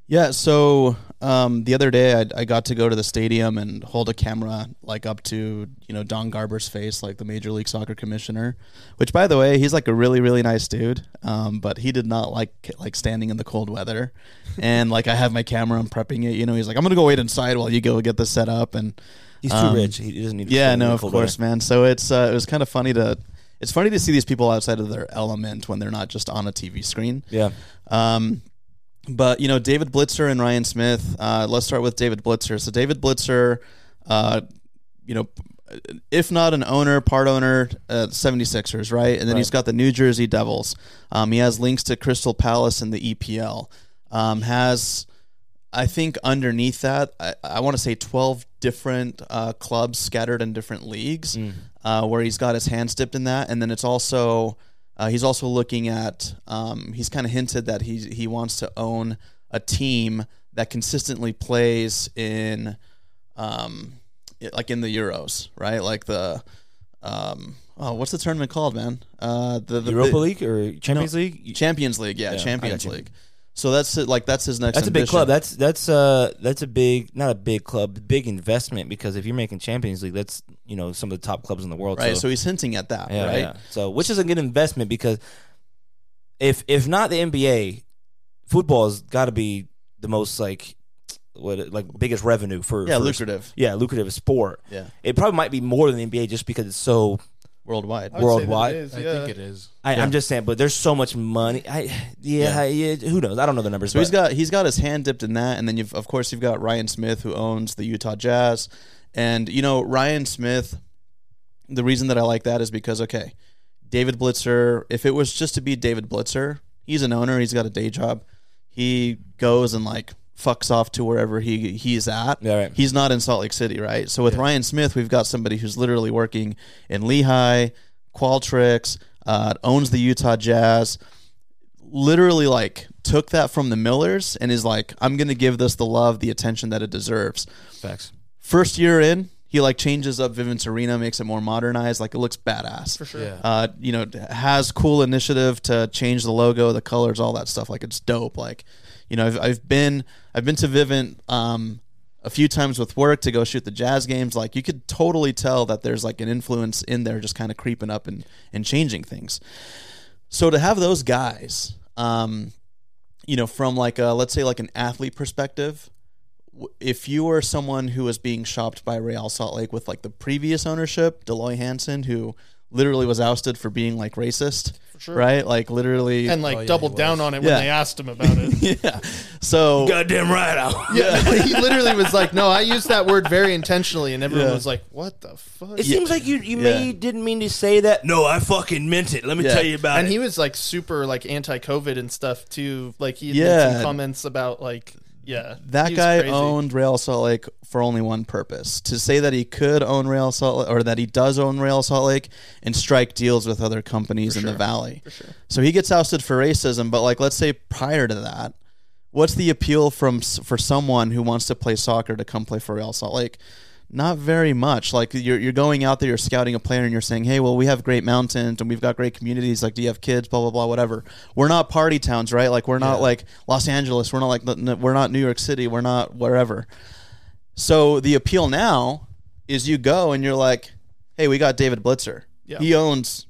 Yeah, so um, the other day I, I got to go to the stadium and hold a camera like up to you know Don Garber's face, like the Major League Soccer commissioner. Which, by the way, he's like a really really nice dude, um, but he did not like like standing in the cold weather. and like I have my camera, I'm prepping it. You know, he's like, I'm gonna go wait inside while you go get this set up. And He's too Um, rich. He doesn't need. To yeah, no, of course, weather. man. So it's uh, it was kind of funny to it's funny to see these people outside of their element when they're not just on a TV screen. Yeah, Um, but you know, David Blitzer and Ryan Smith. Uh, let's start with David Blitzer. So David Blitzer, uh, you know, if not an owner, part owner, uh, 76ers, right? And then he's got the New Jersey Devils. Um, he has links to Crystal Palace and the EPL. Um, has I think underneath that, I, I want to say 12 different uh, clubs scattered in different leagues Mm. uh, where he's got his hands dipped in that. And then it's also, uh, he's also looking at, um, he's kind of hinted that he, he wants to own a team that consistently plays in, um, like in the Euros, right? Like the, um, oh, what's the tournament called, man? Uh, the, the Europa the- League or Champions League. Champions League, yeah, Yeah, Champions. League. So that's it, like that's his next. That's a big club. That's that's uh that's a big not a big club, big investment because if you're making Champions League, that's you know some of the top clubs in the world. right. So, So he's hinting at that, yeah, right? yeah. So which is a good investment because if if not the NBA, football has got to be the most like what like biggest revenue for Yeah, for- lucrative. Yeah, lucrative sport. Yeah, It probably might be more than the NBA just because it's so. Worldwide. I would say that Worldwide? it is, I yeah. think it is. I, Yeah. I'm just saying, but there's so much money. I yeah, yeah. who knows? I don't know the numbers. So he's but- got he's got his hand dipped in that, and then you've of course you've got Ryan Smith who owns the Utah Jazz, and you know Ryan Smith. The reason that I like that is because okay, David Blitzer. If it was just to be David Blitzer, he's an owner. He's got a day job. He goes and like fucks off to wherever he he's at. Yeah, right. He's not in Salt Lake City, right? So with Ryan Smith, we've got somebody who's literally working in Lehi, Qualtrics, uh, owns the Utah Jazz. Literally, like took that from the Millers and is like, I'm gonna give this the love, the attention that it deserves. facts. First year in, he like changes up Vivint Arena, makes it more modernized, like it looks badass. for sure. Yeah. Uh, you know, has cool initiative to change the logo, the colors, all that stuff. Like it's dope. Like, you know, I've, I've been I've been to Vivint um, a few times with work to go shoot the jazz games. Like you could totally tell that there's like an influence in there, just kind of creeping up and and changing things. So to have those guys, um, you know, from like a let's say like an athlete perspective, if you were someone who was being shopped by Real Salt Lake with like the previous ownership, Dell Loy Hansen, who literally was ousted for being like racist, sure. right? Like literally, And like Oh, yeah, doubled down on it Yeah. when they asked him about it. yeah. So Goddamn right. I yeah, he literally was like, "No, I used that word very intentionally," and everyone Yeah. was like, "What the fuck?" It seems like you you Yeah. may didn't mean to say that. No, I fucking meant it. Let me Yeah. tell you about and it. And he was like super like anti-COVID and stuff too. Like he had Yeah. made some comments about like, yeah, that guy crazy. owned Real Salt Lake for only one purpose: to say that he could own Real Salt Lake, or that he does own Real Salt Lake, and strike deals with other companies in the valley. for sure. So he gets ousted for racism, but like let's say prior to that, what's the appeal from for someone who wants to play soccer to come play for Real Salt Lake? Not very much. Like you're you're going out there, you're scouting a player, and you're saying, "Hey, well, we have great mountains and we've got great communities. Like, do you have kids? Blah blah blah. Whatever. We're not party towns, right? Like, we're not Yeah. like Los Angeles. We're not like we're not New York City. We're not wherever. So the appeal now is you go and you're like, "Hey, we got David Blitzer. Yeah. He owns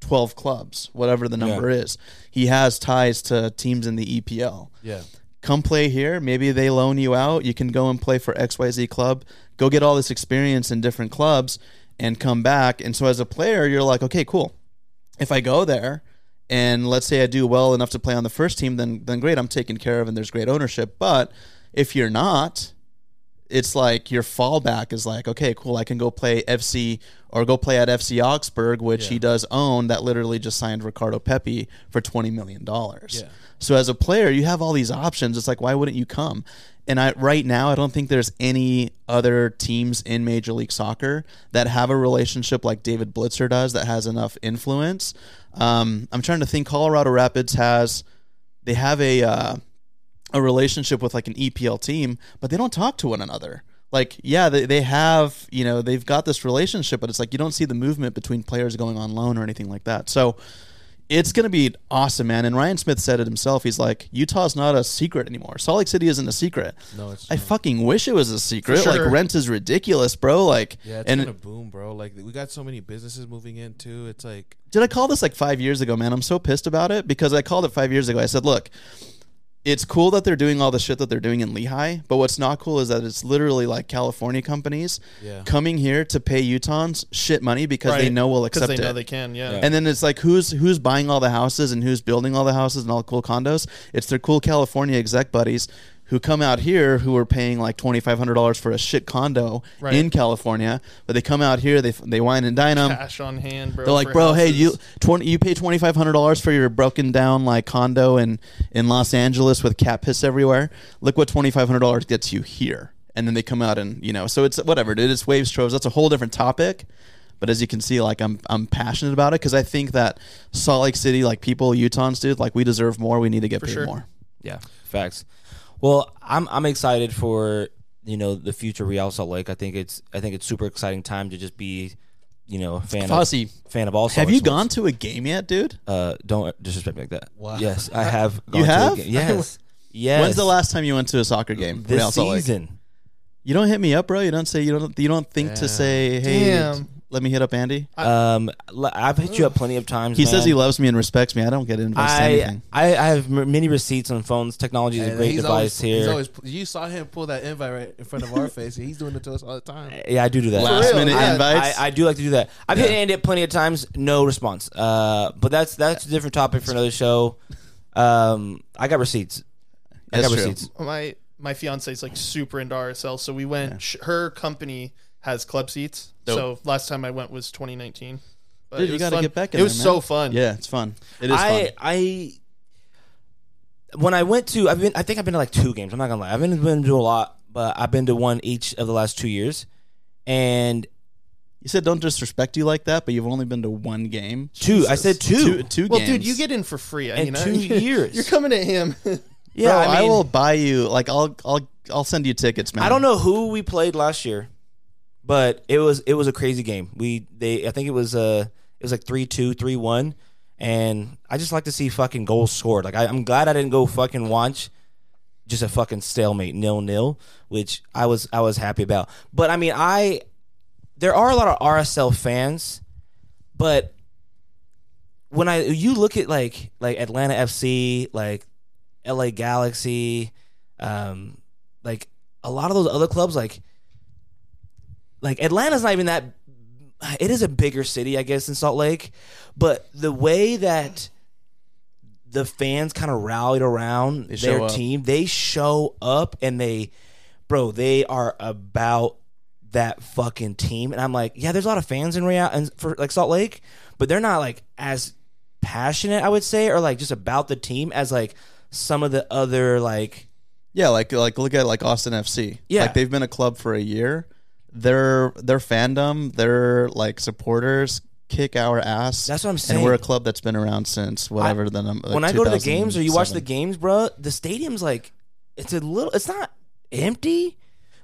12 clubs, whatever the number is. He has ties to teams in the EPL. Yeah. come play here. Maybe they loan you out. You can go and play for XYZ club. Go get all this experience in different clubs and come back. And so as a player, you're like, okay, cool. If I go there and let's say I do well enough to play on the first team, then then great, I'm taken care of and there's great ownership. But if you're not, it's like your fallback is like, okay, cool, I can go play FC or go play at FC Augsburg, which he does own, that literally just signed Ricardo Pepi for twenty million dollars. Yeah. So as a player, you have all these options. It's like, why wouldn't you come? And I right now, I don't think there's any other teams in Major League Soccer that have a relationship like David Blitzer does that has enough influence. Um, I'm trying to think. Colorado Rapids has they have a uh, a relationship with like an EPL team, but they don't talk to one another. Like, yeah, they, they have, you know, they've got this relationship, but it's like you don't see the movement between players going on loan or anything like that. So it's going to be awesome, man. And Ryan Smith said it himself. He's like, Utah's not a secret anymore. Salt Lake City isn't a secret. No, it's I not. fucking wish it was a secret. Sure. Like, rent is ridiculous, bro. Like, Yeah, it's and gonna boom, bro. Like we got so many businesses moving in too. It's like did I call this like five years ago, man? I'm so pissed about it because I called it five years ago. I said, look, it's cool that they're doing all the shit that they're doing in Lehi, but what's not cool is that it's literally like California companies Yeah. coming here to pay Utahns shit money because they know we'll because accept they know it. they can. Yeah. and then it's like who's who's buying all the houses and who's building all the houses and all the cool condos? It's their cool California exec buddies who come out here who are paying like twenty five hundred dollars for a shit condo Right. in California, but they come out here, they they wine and dine them. Cash on hand, bro. They're like, for bro, hey, you twenty, you pay twenty five hundred dollars for your broken down like condo in in Los Angeles with cat piss everywhere. Look what twenty five hundred dollars gets you here, and then they come out and you know, so it's whatever, dude. It's waves troves. That's a whole different topic. But as you can see, like I'm I'm passionate about it because I think that Salt Lake City, like people, Utahns, dude, like we deserve more. We need to get For paid sure. more. Yeah, facts. Well, I'm I'm excited for you know the future Real Salt Lake. I think it's I think it's super exciting time to just be you know a fan Fossie, of fan of all. have you Lake gone to a game yet, dude? Uh, don't disrespect me like that. Wow. Yes, I have. Gone You to a have? game. Yes. Yes. When's the last time you went to a soccer game? this Real Salt Lake? season? You don't hit me up, bro. You don't say you don't. You don't think to say, "Hey, Damn. Let me hit up Andy." Um, l- I've hit you up plenty of times. He says man. he loves me and respects me. I don't get invited to I, anything. I I have m- many receipts on phones. Technology is a great he's device always, here. He's always, you saw him pull that invite right in front of our face. He's doing it to us all the time. yeah, I do do that. Last real, minute yeah. invites. I, I do like to do that. I've hit Andy up plenty of times, no response. Uh, but that's that's a different topic for another show. Um, I got receipts. I That's got true. receipts. my my fiance is like super into RSL, so we went. Sh- her company has club seats. Dope. So last time I went was 2019. But Dude, you gotta get back in It was there, so fun. yeah, it's fun. It is I fun. I when I went to I've been I think I've been to like two games. I'm not gonna lie. I've been, been to a lot, but I've been to one each of the last two years. And You said don't disrespect you like that, but you've only been to one game. two, I said two. Two, two Well, games. dude, you get in for free. In you know? two years. You're coming at him. yeah, Bro, I, I, mean, will buy you. Like, I'll, I'll, I'll send you tickets, man. I don't know who we played last year, but it was it was a crazy game. We they I think it was uh it was like 3-2, 3-1 and I just like to see fucking goals scored. Like I, I'm glad I didn't go fucking watch just a fucking stalemate nil nil, which I was I was happy about. But I mean I there are a lot of RSL fans, but when I you look at like like Atlanta FC, like LA Galaxy, um, like a lot of those other clubs, like like Atlanta's not even that. It is a bigger city, I guess, in Salt Lake, but the way that the fans kind of rallied around They their team, they show up and they, bro, they are about that fucking team. And I'm like, yeah, there's a lot of fans in Real and for like Salt Lake, but they're not like as passionate, I would say, or like just about the team as like some of the other like Yeah, like, like look at like Austin FC. Yeah. like they've been a club for a year. Their, their fandom, their like supporters kick our ass. That's what I'm saying. And we're a club that's been around since whatever the number. when I go to the games or you watch the games, bro, the stadium's like it's a little. It's not empty,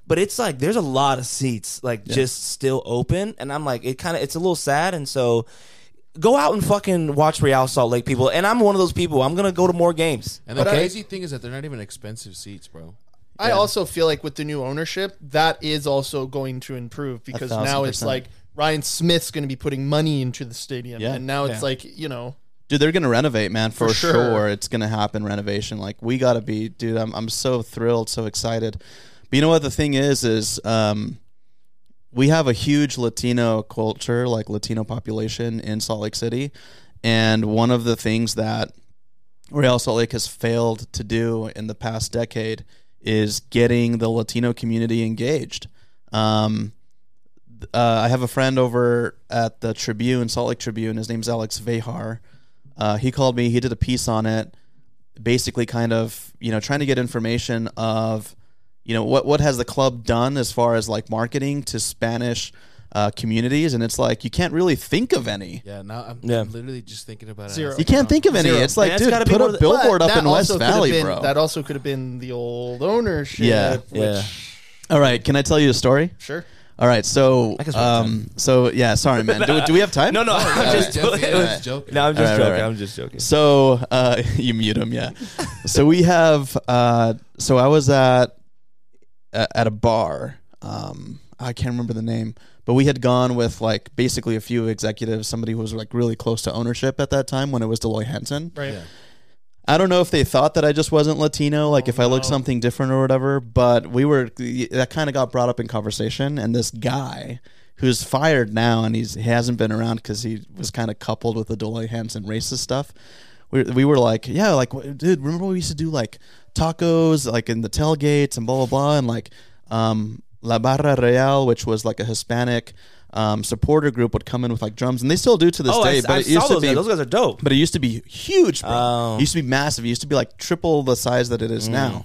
but it's like there's a lot of seats like just still open, and I'm like it kind of it's a little sad, and so. Go out and fucking watch Real Salt Lake people, and I'm one of those people. I'm gonna go to more games. And the But I- crazy thing is that they're not even expensive seats, bro. I also feel like with the new ownership, that is also going to improve because thousand now it's percent. like Ryan Smith's going to be putting money into the stadium, Yeah. and now it's Yeah. like you know Dude, they're gonna renovate, man, for, For sure. sure. It's gonna happen. Renovation, like we gotta be, dude. I'm I'm so thrilled, so excited. But you know what the thing is, is um, we have a huge Latino culture, like Latino population in Salt Lake City, and one of the things that Real Salt Lake has failed to do in the past decade is getting the Latino community engaged. Um, uh, I have a friend over at the Tribune, Salt Lake Tribune. His name's Alex Vejar. Uh, he called me. He did a piece on it, basically, kind of you know trying to get information of you know what what has the club done as far as like marketing to Spanish uh, communities, and it's like you can't really think of any. Yeah, now I'm, Yeah. I'm literally just thinking about it. Zero. You can't think of any. Zero. It's like, Man, dude, gotta be put more a than- billboard up that in West also could have Valley, been- bro. That also could have been the old ownership. Yeah. which, Yeah. All right, can I tell you a story? Sure. All right, so guess we have um, so yeah, sorry, man. Do, do we have time? No, no, I'm Yeah, just, Jeff- yeah, no, just joking. I'm just All right, joking. all right. I'm just joking. So uh, you mute him, yeah. so we have. Uh, so I was at at at a bar. Um, I can't remember the name, but we had gone with like basically a few executives. Somebody who was like really close to ownership at that time when it was Dell Loy Hansen. Right. Yeah. I don't know if they thought that I just wasn't Latino, like Oh, if I looked no. something different or whatever, but we were that kind of got brought up in conversation and this guy who's fired now and he's he hasn't been around cuz he was kind of coupled with the Dell Loy Hansen racist stuff. We, we were like, yeah, like dude, remember we used to do like tacos like in the tailgates and blah blah blah and like um La Barra Real, which was like a Hispanic um, supporter group would come in with like drums and they still do to this Oh, day, I, but I it used saw to those. be guys. Those guys are dope. but it used to be huge, bro. Oh. It used to be massive. It used to be like triple the size that it is now.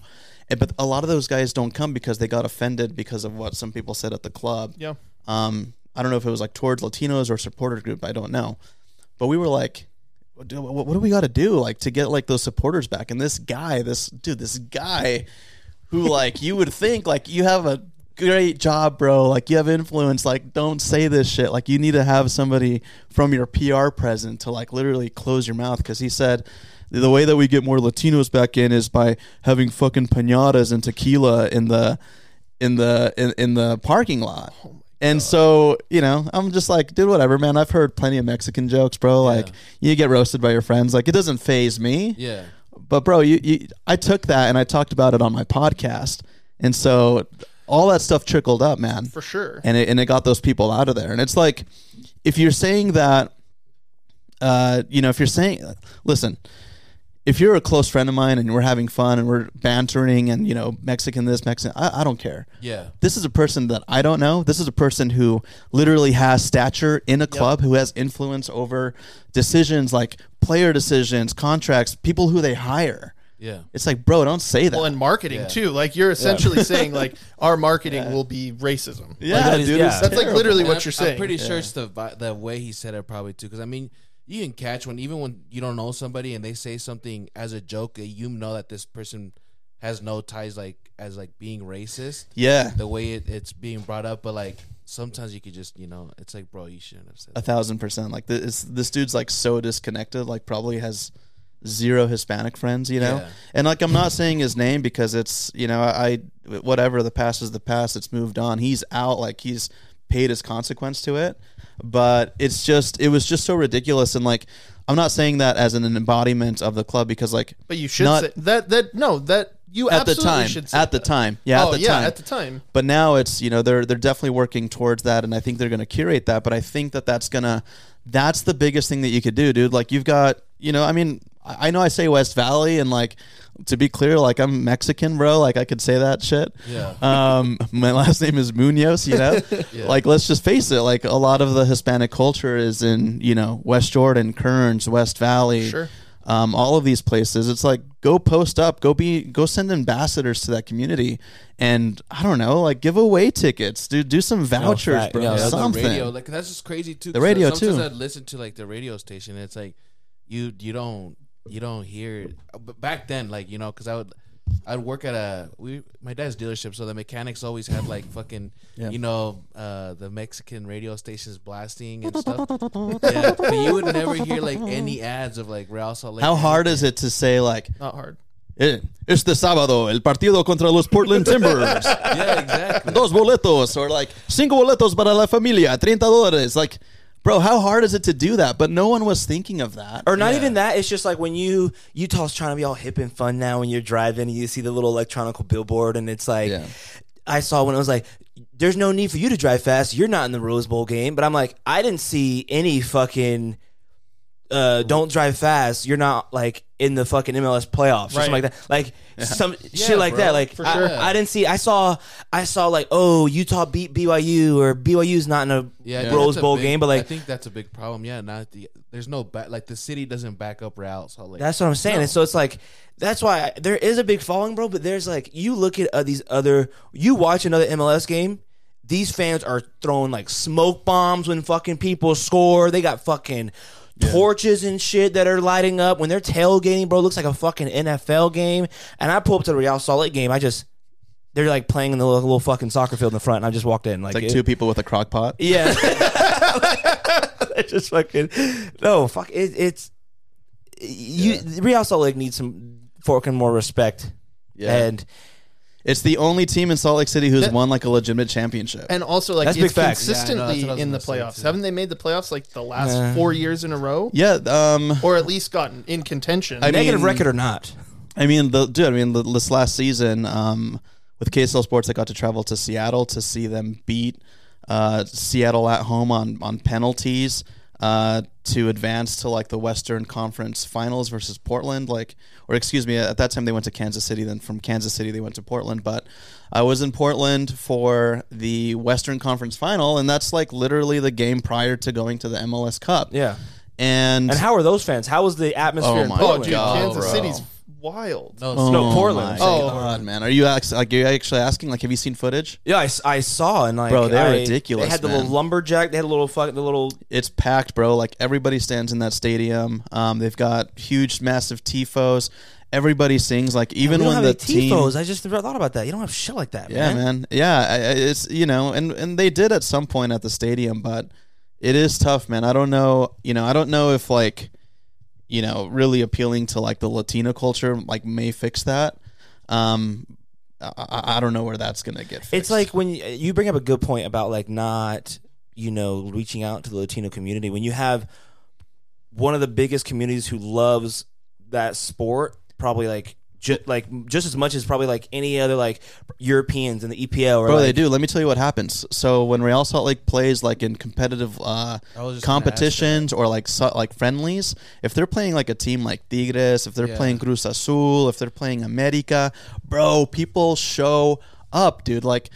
And, but a lot of those guys don't come because they got offended because of what some people said at the club. Yeah. Um, I don't know if it was like towards Latinos or supporter group. I don't know. But we were like, what do, what what do we got to do like to get like those supporters back? And this guy, this dude, this guy who like you would think like you have a great job, bro. Like you have influence. Like don't say this shit. Like you need to have somebody from your PR present to like literally close your mouth because he said the way that we get more Latinos back in is by having fucking pinatas and tequila in the in the in, in the parking lot. Oh and so, you know, I'm just like, dude, whatever, man. I've heard plenty of Mexican jokes, bro. Like, you get roasted by your friends. Like, it doesn't phase me. Yeah. But bro, you, you I took that and I talked about it on my podcast. And so all that stuff trickled up, man. For sure. And it and it got those people out of there. And it's like if you're saying that uh, you know, if you're saying listen, if you're a close friend of mine and we're having fun and we're bantering and you know, Mexican this, Mexican I, I don't care. Yeah. This is a person that I don't know. This is a person who literally has stature in a club, who has influence over decisions like player decisions, contracts, people who they hire. Yeah. It's like, bro, don't say that. Well, and marketing Yeah. too. Like you're essentially saying, like our marketing will be racism. yeah, that is- dude, yeah. That's like literally And what I'm- you're saying. I'm pretty sure it's the vi- the way he said it probably too. Because I mean, you can catch when even when you don't know somebody and they say something as a joke, that you know that this person has no ties like as like being racist. Yeah, The way it, it's being brought up, but like sometimes you could just you know, it's like, bro, you shouldn't have said. a That. thousand percent. Like this, this dude's like so disconnected. Like probably has zero Hispanic friends. You know, Yeah. and like I'm not saying his name because it's you know I whatever the past is the past. It's moved on. He's out. Like he's paid his consequence to it. But it's just it was just so ridiculous and like. I'm not saying that as an embodiment of the club because, like, But you should Not- say that. That no, that you at the absolutely time, should say at the that. time, yeah, oh at the yeah, time, at the time. but now it's you know they're they're definitely working towards that and i think they're going to curate that but i think that that's gonna that's the biggest thing that you could do dude like you've got you know i mean i I know i say west valley and like to be clear like i'm mexican bro like i could say that shit Yeah. um my last name is munoz you know Yeah. like let's just face it like a lot of the hispanic culture is in you know west jordan kearns west valley Sure. um, all of these places. It's like go post up, go be, go send ambassadors to that community, and I don't know, like give away tickets, do do some vouchers, fact- bro, yeah, Yeah, the something. radio, like that's just crazy too. The radio, sometimes too. I'd listen to like the radio station. And it's like you you don't you don't hear. But back then, like you know, because I would I'd work at a we my dad's dealership, so the mechanics always had like fucking Yeah. you know uh the Mexican radio stations blasting and stuff. yeah, but you would never hear like any ads of like Real Salt Lake. How hard is it to say like Not hard. eh, este sábado el partido contra los Portland Timbers, Yeah, exactly. dos boletos, or like cinco boletos para la familia, treinta dólares, like. Bro, how hard is it to do that? But no one was thinking of that. Or not Yeah. even that. It's just like when you Utah's trying to be all hip and fun now. When you're driving and you see the little electronic billboard, and it's like, Yeah. I saw when it was like, "There's no need for you to drive fast. You're not in the Rose Bowl game." But I'm like, I didn't see any fucking. Uh, don't drive fast. You're not like in the fucking MLS playoffs or something like that. Like some Yeah, shit like bro, that. Like for I, sure. I didn't see. I saw. I saw like, oh, Utah beat BYU or BYU's not in a Yeah, Rose that's a Bowl big- game, but like I think that's a big problem. Yeah, not the there's no back like the city doesn't back up Lake. That's what I'm saying. And so it's like that's why I, there is a big following, bro. But there's like you look at uh, these other, you watch another MLS game. These fans are throwing like smoke bombs when fucking people score. They got fucking torches and shit that are lighting up when they're tailgating, bro. It looks like a fucking NFL game. And I pull up to the Real Salt Lake game. I just they're like playing in the little, little fucking soccer field in the front, and I just walked in like, Like it- two people with a crock pot. yeah. Just fucking no fuck. It, it's you. Real Salt Lake needs some fucking more respect. Yeah. And It's the only team in Salt Lake City who's That- won like a legitimate championship. And also, like That's it's big facts. Yeah, I know, that's consistently what I was in the gonna say, playoffs. too. Haven't they made the playoffs like the last four years in a row, yeah, um, or at least gotten in contention? I negative mean- record or not, I mean, the dude. I mean, the, this last season um, with KSL Sports, I got to travel to Seattle to see them beat uh, Seattle at home on on penalties uh, to advance to like the Western Conference Finals versus Portland. Like, or excuse me, at that time they went to Kansas City. Then from Kansas City they went to Portland. But I was in Portland for the Western Conference Final, and that's like literally the game prior to going to the MLS Cup. yeah. And, And how are those fans? How was the atmosphere Oh in my oh, Portland? God, Kansas bro. City's wild. no, Oh No, Portland. my Oh. God, man. Are you act- like are you actually asking? Like, have you seen footage? Yeah, I, s- I saw and like Bro, they're I- ridiculous, They had the man. little lumberjack. They had a little fuck the little It's packed, bro. Like everybody stands in that stadium. Um, they've got huge, massive tifos. Everybody sings. Like even we don't when have the any team, tifos. I just thought about that. You don't have shit like that, yeah, man, yeah, I- I- it's you know, and and they did at some point at the stadium, but it is tough, man. I don't know, you know, I don't know if like, you know, really appealing to like the Latino culture like may fix that. Um, I, I I don't know where that's gonna get. Fixed. It's like when you, you bring up a good point about like not, you know, reaching out to the Latino community. When you have one of the biggest communities who loves that sport, probably like just like just as much as probably like any other like Europeans in the EPL or Bro, like, they do. Let me tell you what happens. So when Real Salt Lake plays like in competitive uh, I was just gonna ask competitions or like so, like friendlies, if they're playing like a team like Tigres, if they're Yeah. playing Cruz Azul, if they're playing America, bro, people show up, dude. Like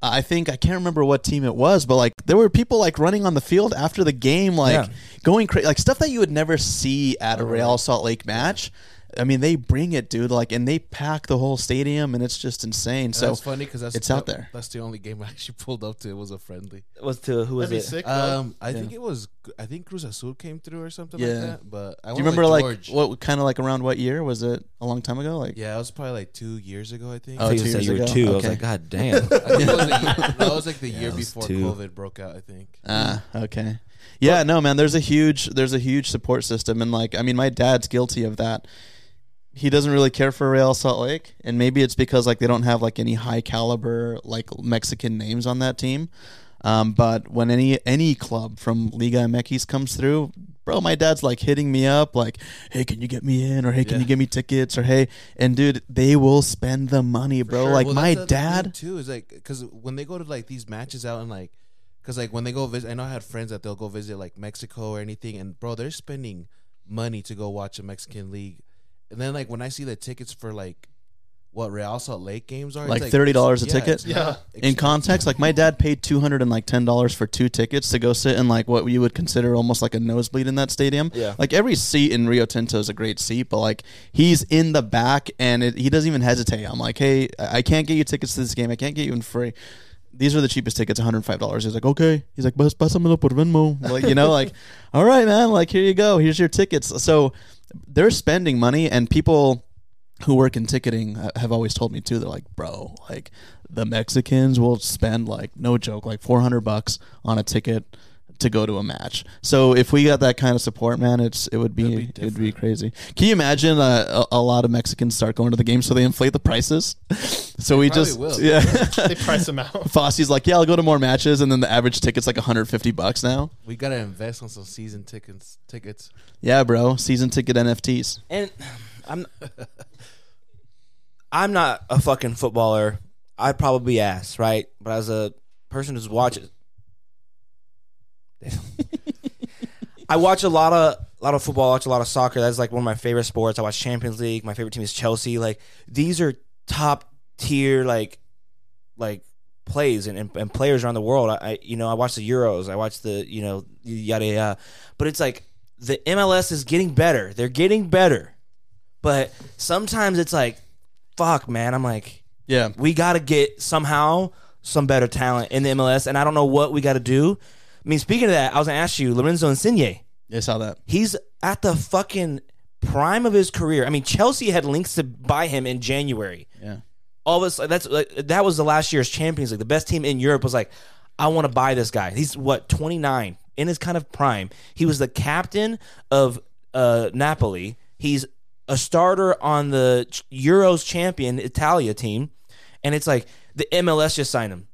I think I can't remember what team it was, but like there were people like running on the field after the game, like Yeah. going crazy, like stuff that you would never see at a Real Salt Lake match. I mean, they bring it, dude. Like, and they pack the whole stadium, and it's just insane. So that's funny because that's it's the- out there. That's the only game I actually pulled up to. It was a friendly. It was to who was That'd it? sick. Um, I think it was. I think Cruz Azul came through or something Yeah. like that. But I Do you remember with like what kind of like around what year was it? A long time ago, like Yeah, it was probably like two years ago. I think. Oh, I two you said years you were ago? two. I was Okay. like, God damn. I think it was year, that was like the year Yeah, it was before two. COVID broke out. I think. ah okay, yeah, no man. There's a huge there's a huge support system, and like I mean, my dad's guilty of that. He doesn't really care for Real Salt Lake, and maybe it's because like they don't have like any high caliber like Mexican names on that team. Um, but when any any club from Liga MX comes through, bro, my dad's like hitting me up, like, "Hey, can you get me in?" or "Hey, can Yeah. you get me tickets?" or "Hey," and dude, they will spend the money, bro. sure. Like Well, my that's the other thing, dad, too is like because when they go to like these matches out and like because like when they go visit, I know I had friends that they'll go visit like Mexico or anything, and bro, they're spending money to go watch a Mexican league, and then like when I see the tickets for like what Real Salt Lake games are, Like it's $30 a yeah, ticket? Yeah. in context, like my dad paid two hundred and like ten dollars for two tickets to go sit in like what you would consider almost like a nosebleed in that stadium. Yeah. Like every seat in Rio Tinto is a great seat, but like he's in the back and it, he doesn't even hesitate. I'm like, hey, I I can't get you tickets to this game. I can't get you in free. These are the cheapest tickets, one hundred five dollars. He's like, okay. He's like, "Pas- pásamelo por Venmo. Like, you know, like, all right, man. Like, here you go. Here's your tickets. So they're spending money, and people who work in ticketing uh, have always told me too. They're like, bro, like the Mexicans will spend like no joke, like four hundred bucks on a ticket to go to a match. So if we got that kind of support, man, it's it would be, It'd be it would be crazy. Can you imagine uh, a, a lot of Mexicans start going to the game so they inflate the prices? so we just will. yeah. They price them out. Fossie's like, yeah, I'll go to more matches, and then the average ticket's like 150 bucks now. We gotta invest on some season tickets. Tickets. Yeah, bro, season ticket NFTs. And I'm I'm not a fucking footballer. I'd probably be ass, right? But as a person who's watching Damn. I watch a lot of a lot of football, I watch a lot of soccer. That's like one of my favorite sports. I watch Champions League. My favorite team is Chelsea. Like these are top tier like like plays and, and, and players around the world. I, I you know I watch the Euros. I watch the you know yada yada. But it's like the MLS is getting better. They're getting better. But sometimes it's like, fuck, man. I'm like, Yeah, we got to get somehow some better talent in the MLS, and I don't know what we got to do. I mean, speaking of that, I was gonna ask you, Lorenzo Insigne. I saw that. He's at the fucking prime of his career. I mean, Chelsea had links to buy him in January. Yeah, All of us, that's like that was the last year's Champions League. The best team in Europe was like, I want to buy this guy. He's what 29 in his kind of prime. He was the captain of uh, Napoli. He's a starter on the Euros champion Italia team, and it's like the MLS just signed him.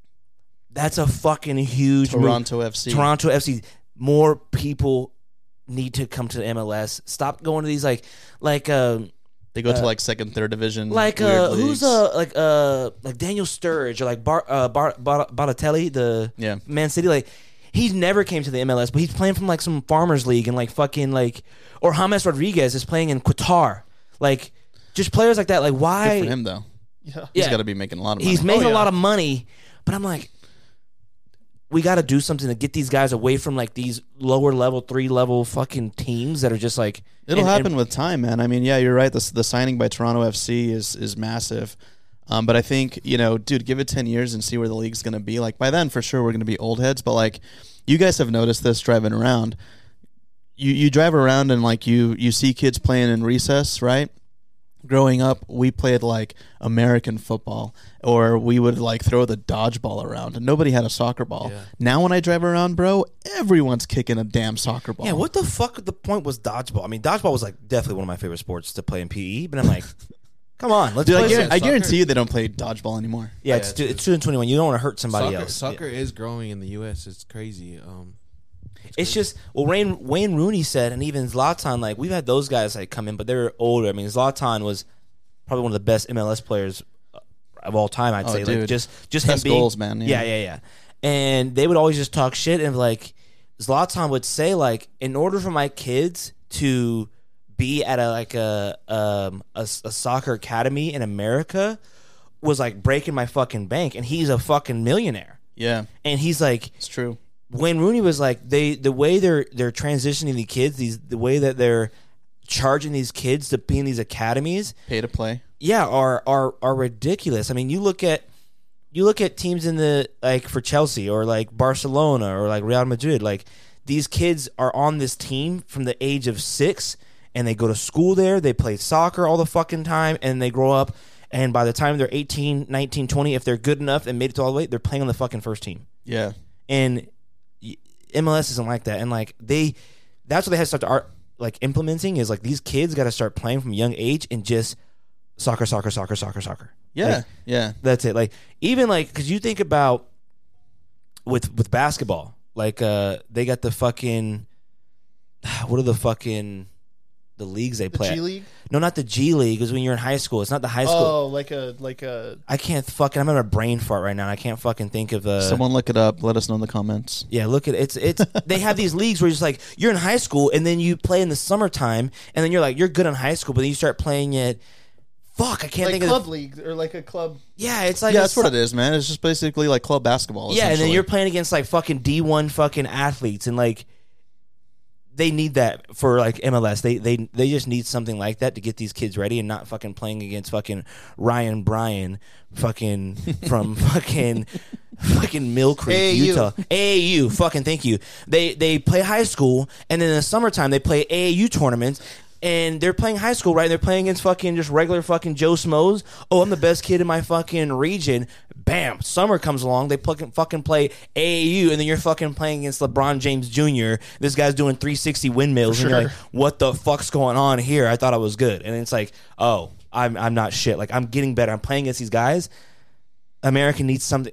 That's a fucking huge move. Toronto FC. Toronto FC. More people need to come to the MLS. Stop going to these like like um They go to like second, third division. like weird uh who's leagues. uh like uh like Daniel Sturridge or like Bar uh Bar, Bar Balotelli the Yeah. Man City like he never came to the MLS but he's playing from like some farmers league and like fucking like or James Rodriguez is playing in Qatar like just players like that like why Good for him though. Yeah. He's Yeah. got to be making a lot of money. he's making Oh, a lot of money but I'm like we got to do something to get these guys away from like these lower level three level fucking teams that are just like It'll and- and- happen with time, man. I mean, yeah, you're right. The, the signing by Toronto FC is is massive. Um, but I think you know, dude, give it ten years and see where the league's going to be. Like by then, for sure, we're going to be old heads. But like, you guys have noticed this driving around. You you drive around and like you you see kids playing in recess, right? Growing up, we played like American football, or we would like throw the dodgeball around, and nobody had a soccer ball. Yeah. Now, when I drive around, bro, everyone's kicking a damn soccer ball. Yeah, what the fuck? The point was dodgeball. I mean, dodgeball was like definitely one of my favorite sports to play in PE. But I'm like, come on, let's Dude, I, play. guar- some- I guarantee you they don't play dodgeball anymore. yeah, Yeah, it's it's two- it's two and twenty one. You don't want to hurt somebody soccer, else. soccer is growing in the U.S. It's crazy. Um, It's just well, Wayne Wayne Rooney said, and even Zlatan. Like we've had those guys like come in, but they're older. I mean, Zlatan was probably one of the best MLS players uh, of all time. I'd Oh, say, like just just Best him being, goals, man, Yeah. yeah. yeah, yeah, And they would always just talk shit, and like Zlatan would say, like, in order for my kids to be at a like a um a, a soccer academy in America was like breaking my fucking bank, and he's a fucking millionaire, Yeah, and he's like it's true. Wayne Rooney was like they the way they're they're transitioning the kids these the way that they're charging these kids to be in these academies. Pay to play. yeah are are are ridiculous. I mean you look at you look at teams in the like for chelsea or like barcelona or like real madrid like these kids are on this team from the age of six and they go to school there they play soccer all the fucking time and they grow up and by the time they're 18 19 20 if they're good enough and made it to all the way they're playing on the fucking first team. Yeah, and MLS isn't like that. And like they, that's what they had to start to art, like implementing is like these kids got to start playing from a young age and just soccer, soccer, soccer, soccer, soccer. yeah, Like, yeah. that's it. Like even like because you think about with with basketball, like uh they got the fucking what are the fucking the leagues they The play? G? League. No, not the G League. Because when you're in high school, it's not the high school. Oh, like a like a I can't fucking. I'm in a brain fart right now. I can't fucking think of uh Someone look it up. Let us know in the comments. Yeah, look at it's it's they have these leagues where it's like you're in high school and then you play in the summertime and then you're like you're good in high school but then you start playing it. Fuck, I can't like think club of. Club league or like a club. Yeah, it's like yeah, a that's what it is, man. It's just basically like club basketball. Yeah, and then you're playing against like fucking D one fucking athletes and like they need that for like MLS. They they they just need something like that to get these kids ready and not fucking playing against fucking Ryan Bryan fucking from fucking fucking Millcreek, AAU. Utah. AAU, fucking thank you. They they play high school and then in the summertime they play AAU tournaments. And they're playing high school, right? They're playing against fucking just regular fucking Joe Smoes. Oh, I'm the best kid in my fucking region. Bam! Summer comes along, they fucking fucking play AAU, and then you're fucking playing against LeBron James Jr. This guy's doing 360 windmills, and you're sure. like, "What the fuck's going on here?" I thought I was good, and it's like, "Oh, I'm I'm not shit. Like I'm getting better. I'm playing against these guys. America needs something."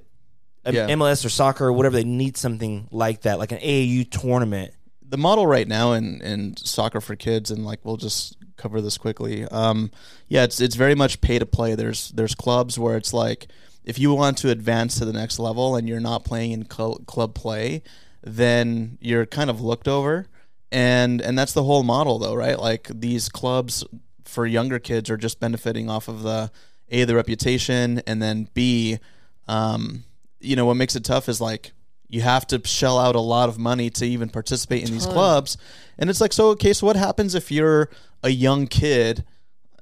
Yeah. MLS or soccer or whatever, they need something like that, like an AAU tournament. the model right now in, in soccer for kids and like we'll just cover this quickly um, yeah it's it's very much pay to play there's there's clubs where it's like if you want to advance to the next level and you're not playing in cl- club play then you're kind of looked over. And and that's the whole model though right? Like these clubs for younger kids are just benefiting off of the a the reputation and then b um, you know what makes it tough is like you have to shell out a lot of money to even participate in these clubs. And it's like so okay so what happens if you're a young kid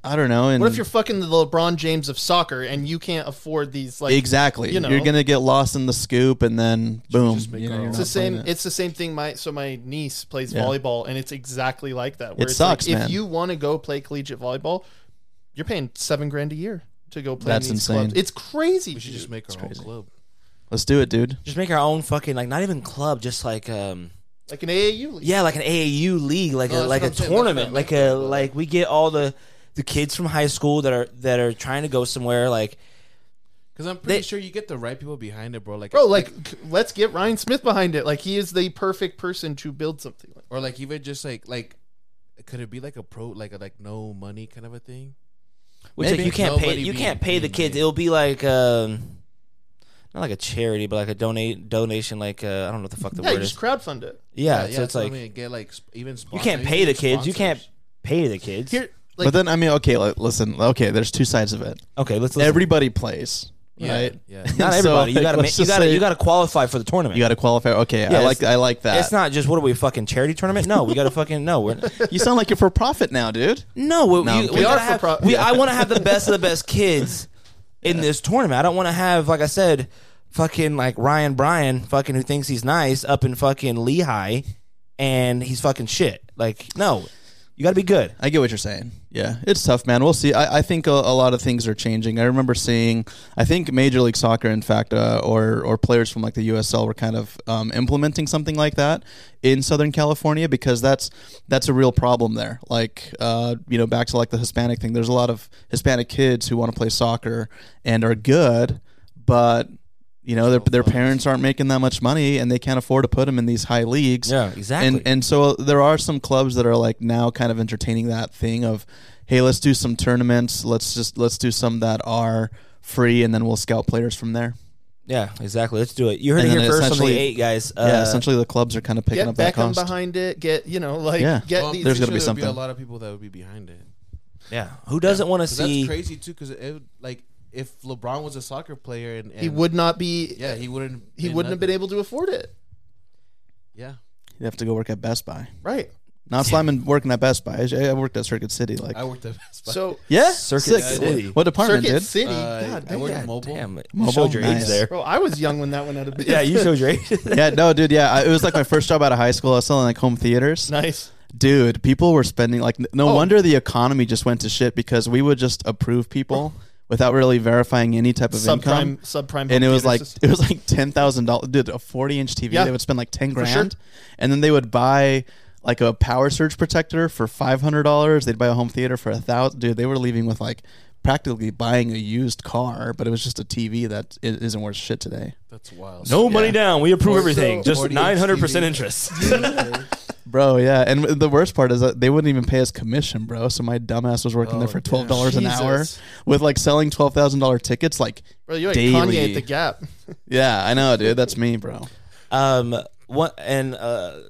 i don't know and What if you're fucking the LeBron James of soccer and you can't afford these like exactly you know. you're gonna get lost in the scoop and then boom you know, our you're own. It's the same. it. It's the same thing. My so my niece plays Yeah. volleyball, and it's exactly like that. Where It it's sucks, like, man. If you want to go play collegiate volleyball, you're paying seven grand a year to go play That's in these insane. clubs. It's crazy. We should just make our own club. let's do it dude Just make our own fucking like not even club, just like um like an AAU league. yeah, like an AAU league, like No, a like what a I'm saying. That's tournament, like a like- like we get all the the kids from high school that are that are trying to go somewhere like Because I'm pretty They- sure you get the right people behind it, bro. Like, Bro, like, c- let's get Ryan Smith behind it. Like, he is the perfect person to build something like. or like even just like like, could it be like a pro, like a like no money kind of a thing? which like you can't pay you can't pay the kids. made. It'll be like um not like a charity, but like a donate donation, like uh, I don't know what the fuck the Yeah, you word is. just crowdfund it. Yeah, so that's it's what I like mean. get like sp- even you can't pay the kids. You can't pay the kids. Here, like, but then i mean okay like, listen okay there's two sides of it okay, let's listen. everybody plays Yeah, right yeah. not So, everybody. you gotta let's make, you gotta say- you gotta qualify for the tournament. you got to qualify okay Yeah, i like i like that It's not just what are we fucking charity tournament? No, we got to fucking no. We're you sound like you're for profit now dude no. We, No, you- we, kidding. gotta We are for profit. we, yeah. I want to have the best of the best kids in this tournament. I don't want to have like I said, fucking like Ryan Bryan, fucking who thinks he's nice up in fucking Lehi, and he's fucking shit. Like no, you got to be good. I get what you're saying. Yeah, it's tough, man. We'll see. I, I think a, a lot of things are changing. I remember seeing, I think Major League Soccer, in fact, uh, or or players from like the USL were kind of um, implementing something like that in Southern California because that's that's a real problem there. Like, uh, you know, back to like the Hispanic thing. There's a lot of Hispanic kids who want to play soccer and are good, but you know, their, their parents aren't making that much money and they can't afford to put them in these high leagues. Yeah, exactly. And and so there are some clubs that are like now kind of entertaining that thing of, hey, let's do some tournaments. Let's just let's do some that are free, and then we'll scout players from there. yeah, exactly. Let's do it. You heard And it then here first on the eight guys. Uh, yeah, essentially the clubs are kind of picking get up that Beckham cost. behind it. Get you know, like, Yeah. get Well, these. there's gonna be sure there'll something. a lot of people that would be behind it. yeah. Who doesn't want to see? that's crazy too. Because it would, like if LeBron was a soccer player and, and he would not be. yeah, he wouldn't. He wouldn't have been able to afford it. Yeah, he'd have to go work at Best Buy. Right. Not slamming working at Best Buy. I, I worked at Circuit City. Like, I worked at Best Buy. So, yeah, Circuit Sick. City. What department Circuit did? City. Uh, God I worked damn. at mobile. Damn, you Mobile? showed your age Nice. there. Bro, I was young when that went out of business. Yeah, you showed your age. yeah, no, dude. Yeah, I, it was like my first job out of high school. I was selling like home theaters. nice. Dude, people were spending like no Oh. wonder the economy just went to shit because we would just approve people without really verifying any type of income. Subprime, subprime. And it was like theaters. it was like ten thousand dollars. Dude, a forty inch TV, Yeah. they would spend like ten For grand, sure. and then they would buy like a power surge protector for five hundred dollars. They'd buy a home theater for a thousand. Dude, they were leaving with like practically buying a used car, but it was just a TV that i- isn't worth shit today. That's wild. No money down. We approve Or everything. so- Just nine hundred percent TV. interest. Bro, yeah, and the worst part is that they wouldn't even pay us commission, bro. So my dumbass was working there Oh, for twelve dollars an hour with like selling twelve thousand dollar tickets. Like, Bro, you're like daily. Kanye at the Gap. yeah, I know, dude. That's me, bro. Um, what and uh,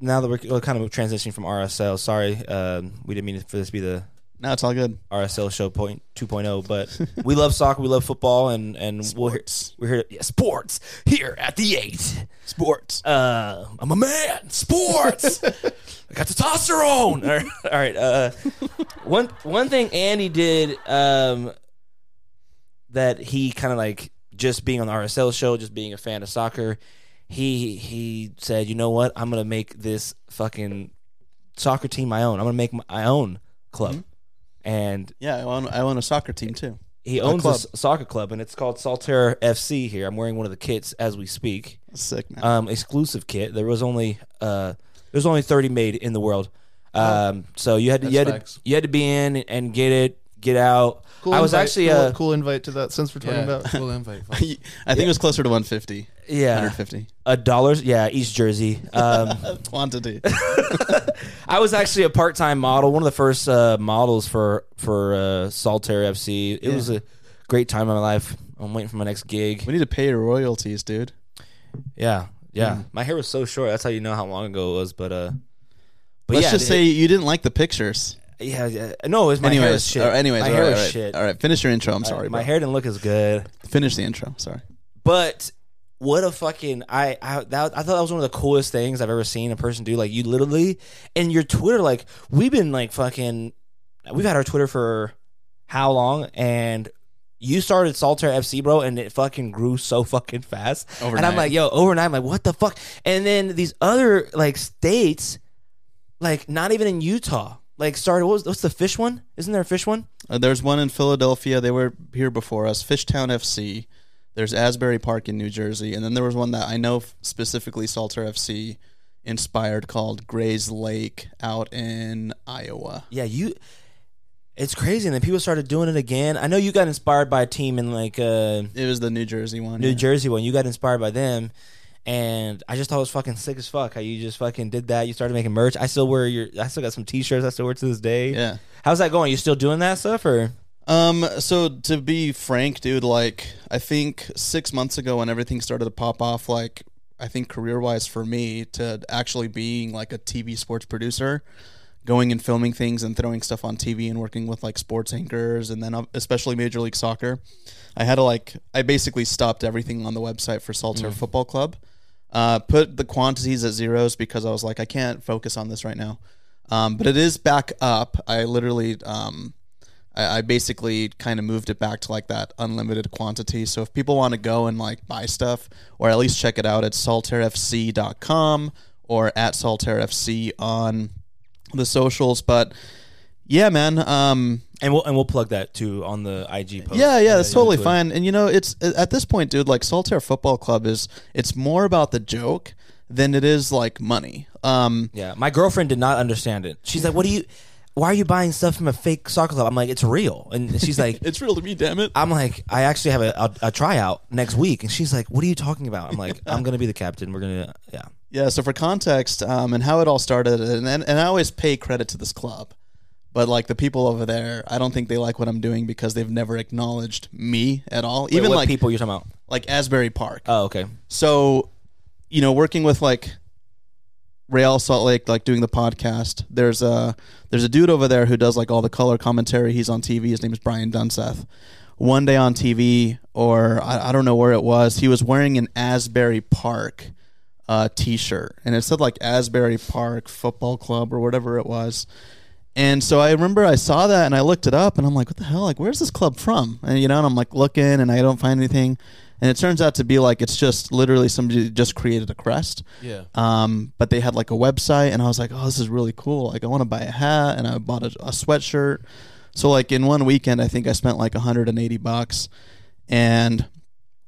now that we're we're kind of transitioning from RSL. Sorry, um, we didn't mean for this to be the No, it's all good. RSL show point 2.0, but we love soccer, we love football, and and we're here, we're here. Yeah, sports here at the eight. Sports. Uh, I'm a man. Sports. I got testosterone. All right. All right uh, one one thing Andy did um, that he kind of like just being on the RSL show, just being a fan of soccer. He he said, you know what? I'm gonna make this fucking soccer team my own. I'm gonna make my own club. And Yeah, I own, I own a soccer team too. he owns a soccer club, and it's called Saltair FC. Here, I'm wearing one of the kits as we speak. Sick man. Um, exclusive kit. There was only uh, there's only 30 made in the world. Um, so you had to you had to, you had to be in and get it, get out. Cool I was invite. actually cool, uh, cool invite to that since we're talking Yeah, about. cool invite. I think it was closer to 150. yeah 150 a dollars. Yeah, East Jersey. Um, quantity. I was actually a part time model, one of the first uh, models for for uh, Saltair FC. It Yeah. was a great time of my life. I'm waiting for my next gig. we need to pay your royalties, dude. Yeah, yeah. Mm. My hair was so short. That's how you know how long ago it was. But uh, but Let's yeah, just it- say you didn't like the pictures. Yeah, yeah. No, it was my hair was shit. right, anyways, my all hair right, was all right. shit. All right, finish your intro. I'm sorry, my bro. hair didn't look as good. Finish the intro. Sorry. But what a fucking I I that, I thought that was one of the coolest things I've ever seen a person do. Like you literally and your Twitter, like we've been like fucking we've had our Twitter for how long and you started Saltair FC, bro, and it fucking grew so fucking fast. And I'm like, yo, overnight, I'm like, what the fuck? And then these other like states, like not even in Utah, like started. What was, what's the fish one? Isn't there a fish one? Uh, there's one in Philadelphia. They were here before us. Fishtown FC. There's Asbury Park in New Jersey, and then there was one that I know f- specifically Saltair FC inspired called Gray's Lake out in Iowa. Yeah, you. It's crazy, and then people started doing it again. I know you got inspired by a team in like uh, It was the New Jersey one. New yeah. Jersey one. You got inspired by them, and I just thought it was fucking sick as fuck how you just fucking did that. You started making merch. I still wear your. I still got some T-shirts. I still wear to this day. Yeah. How's that going? You still doing that stuff or? Um. So to be frank, dude, like I think six months ago when everything started to pop off, like I think career wise for me to actually being like a TV sports producer, going and filming things and throwing stuff on TV and working with like sports anchors and then uh, especially Major League Soccer, I had to like I basically stopped everything on the website for Saltair Football Club. Uh, put the quantities at zeros because I was like I can't focus on this right now. Um, but it is back up. I literally um, I, I basically kind of moved it back to like that unlimited quantity. So if people want to go and like buy stuff or at least check it out, it's saltairfc.com or at saltairfc on the socials. But yeah, man. Um, And we'll and we'll plug that too on the IG post. yeah, yeah, that's totally fine. And you know, it's at this point, dude. Like Saltair Football Club is it's more about the joke than it is like money. Um, Yeah, my girlfriend did not understand it. She's like, "What do you? Why are you buying stuff from a fake soccer club?" I'm like, "It's real," and she's like. it's real to me, damn it. I'm like, I actually have a, a, a tryout next week, and she's like, "What are you talking about?" I'm like, "I'm gonna be the captain. We're gonna, yeah." Yeah, so for context, um, and how it all started, and and I always pay credit to this club, but like the people over there, I don't think they like what I'm doing because they've never acknowledged me at all. Wait, Even what like people you're talking about? like Asbury Park. Oh, okay. So, you know, working with like Real Salt Lake, like doing the podcast. There's a there's a dude over there who does like all the color commentary. He's on TV. His name is Brian Dunseth. One day on TV, or I, I don't know where it was, he was wearing an Asbury Park uh, T-shirt, and it said like Asbury Park Football Club or whatever it was. And so I remember I saw that and I looked it up and I'm like, what the hell? Like, where's this club from? And you know, and I'm like looking and I don't find anything. And it turns out to be like it's just literally somebody just created a crest. Yeah. Um, but they had like a website and I was like, oh, this is really cool. Like, I want to buy a hat and I bought a, a sweatshirt. So like in one weekend, I think I spent like 180 bucks, and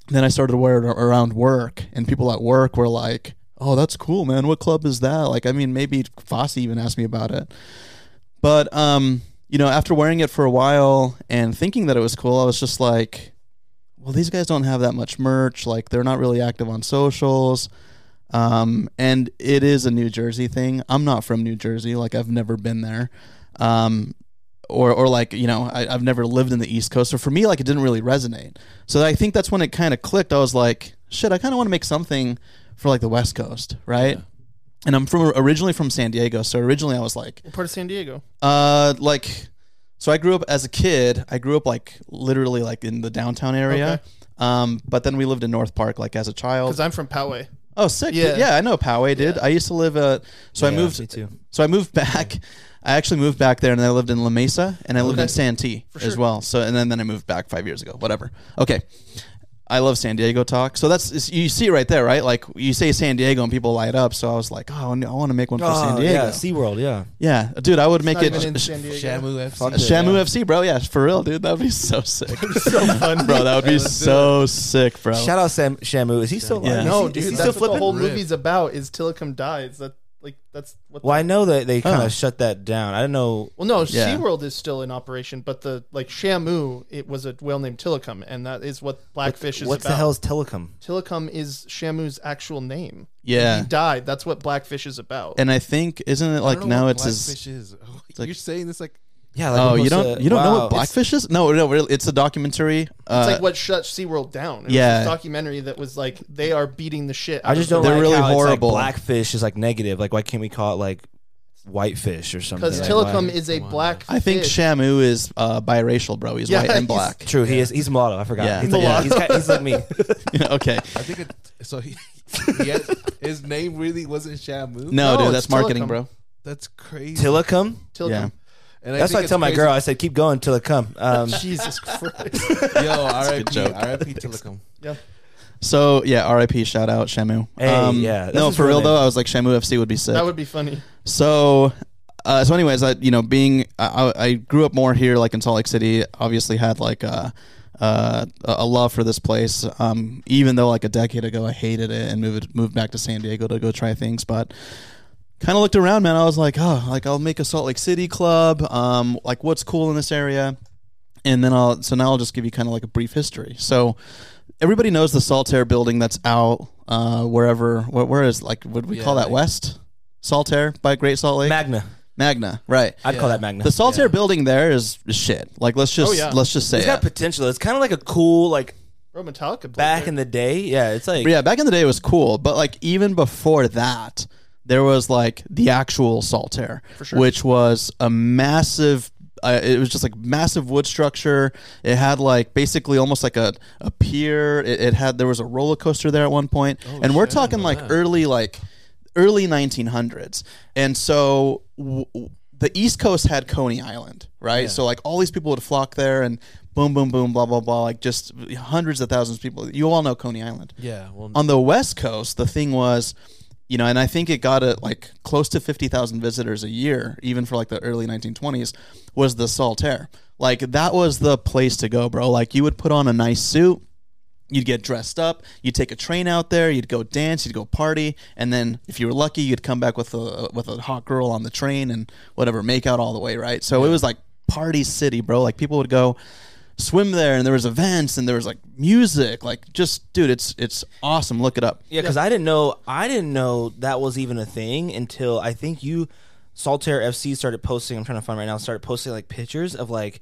then I started wearing it around work, and people at work were like, "Oh, that's cool, man. What club is that?" Like, I mean, maybe Fossie even asked me about it, but um, you know, after wearing it for a while and thinking that it was cool, I was just like, "Well, these guys don't have that much merch. Like, they're not really active on socials." Um, and it is a New Jersey thing. I'm not from New Jersey. Like, I've never been there. Um, or, or like you know I, I've never lived in the East Coast, so for me like it didn't really resonate. So I think that's when it kind of clicked. I was like, shit, I kind of want to make something for like the West Coast, right? And I'm from originally from San Diego, so originally I was like, What part of San Diego? uh, like, so I grew up as a kid. I grew up like literally like in the downtown area. Okay. Um, but then we lived in North Park like as a child. Because I'm from Poway. Oh, sick! Yeah. Yeah, yeah, I know Poway, dude. I used to live. Uh, so I Yeah, moved. me too. So I moved back. I actually moved back there, and I lived in La Mesa, and I lived Okay. in Santee as well. So and then then I moved back five years ago. Whatever. Okay. I love San Diego talk. So that's you see it right there, right? Like you say San Diego and people light up. So I was like, oh, I want to make one for San Oh, Diego. yeah, SeaWorld, yeah. Yeah, dude, I would make it even in Sh- San Diego. Shamu FC. Fuck Shamu Yeah. FC, bro. Yeah, for real, dude. That would be so sick, so fun, bro. That would be Let's do so sick, bro. Shout out Sam Shamu. Is he still Yeah. alive? No, is he, dude, is he that's still what the flipping? whole Rip. movie's about. Is Tilikum dies. That like that's what. Well, I know that they kind of shut that down. I don't know. Well, no, Yeah. SeaWorld is still in operation, but the like Shamu, it was a whale named Tilikum, and that is what Blackfish is What about. the hell is Telecom? Tilikum is Shamu's actual name. Yeah. he died. That's what Blackfish is about. And I think isn't it like now what it's his. Blackfish is. like- You're saying this like Yeah. Like Oh, you don't to- you don't know wow, what it's- Blackfish is? No, no, really, it's a documentary. Uh, it's like what shut SeaWorld down. It Yeah. was this documentary that was like they are beating the shit. I just don't They're like really how it's horrible. like blackfish is like negative. Like, why can't we call it like whitefish or something? because Like, Tilikum why- is a Come on. black. I think fish. Shamu is uh, biracial, bro. He's Yeah, white and he's- black. True, he is. He's mulatto. I forgot. Yeah. He's, like, yeah, Mulatto. he's, ki- he's like me. okay. I think it. So he, he had, his name really wasn't Shamu. No, No, dude, that's marketing, bro. that's crazy. Tilikum. Tilikum. Yeah. And That's think what I it's tell my crazy- girl. I said, keep going till it come. Um, Jesus Christ. Yo, R.I.P. joke. R.I.P. Tilikum. yeah. So yeah, R.I.P. Shout out Shamu. Hey, yeah, that's No, his for real real though. I was like Shamu FC would be sick. That would be funny. So, uh, so anyways, I you know being I, I grew up more here, like in Salt Lake City. Obviously, had like a uh, a love for this place. Um, even though like a decade ago I hated it and moved moved back to San Diego to go try things, but kind of looked around, man. I was like, oh, like I'll make a Salt Lake City club. Um, like what's cool in this area, and then I'll so now I'll just give you kind of like a brief history. So. Everybody knows the Saltair building that's out uh, wherever. Where, where is like? Would we Yeah, call that like- West Saltair by Great Salt Lake? Magna. Magna, right? I'd call that Magna. The Saltair Yeah. building there is, is shit. Like let's just Oh, yeah. let's just say it's got it. potential. It's kind of like a cool, like Bro, Metallica. back there. in the day. Yeah, it's like yeah, back in the day it was cool, but like even before that, there was like the actual Saltair, sure. which was a massive. Uh, it was just like massive wood structure. It had like basically almost like a, a pier. It, it had there was a roller coaster there at one point, and we're shit, talking like that. early like early 1900s. And so w- the East Coast had Coney Island, right? So like all these people would flock there and boom, boom, boom, blah, blah, blah, like just hundreds of thousands of people. You all know Coney Island. Yeah. Well, On the West Coast, the thing was, you know, and I think it got at like close to 50,000 visitors a year, even for like the early 1920s, was the Saltair. Like that was the place to go, bro. Like you would put on a nice suit, you'd get dressed up, you'd take a train out there, you'd go dance, you'd go party, and then if you were lucky, you'd come back with a with a hot girl on the train and whatever, make out all the way, right? So it was like party city, bro. Like people would go swim there and there was events and there was like music, like just dude, it's it's awesome. Look it up. Yeah, because I didn't know I didn't know that was even a thing until I think you Saltair FC started posting. I'm trying to find right now. Started posting like pictures of like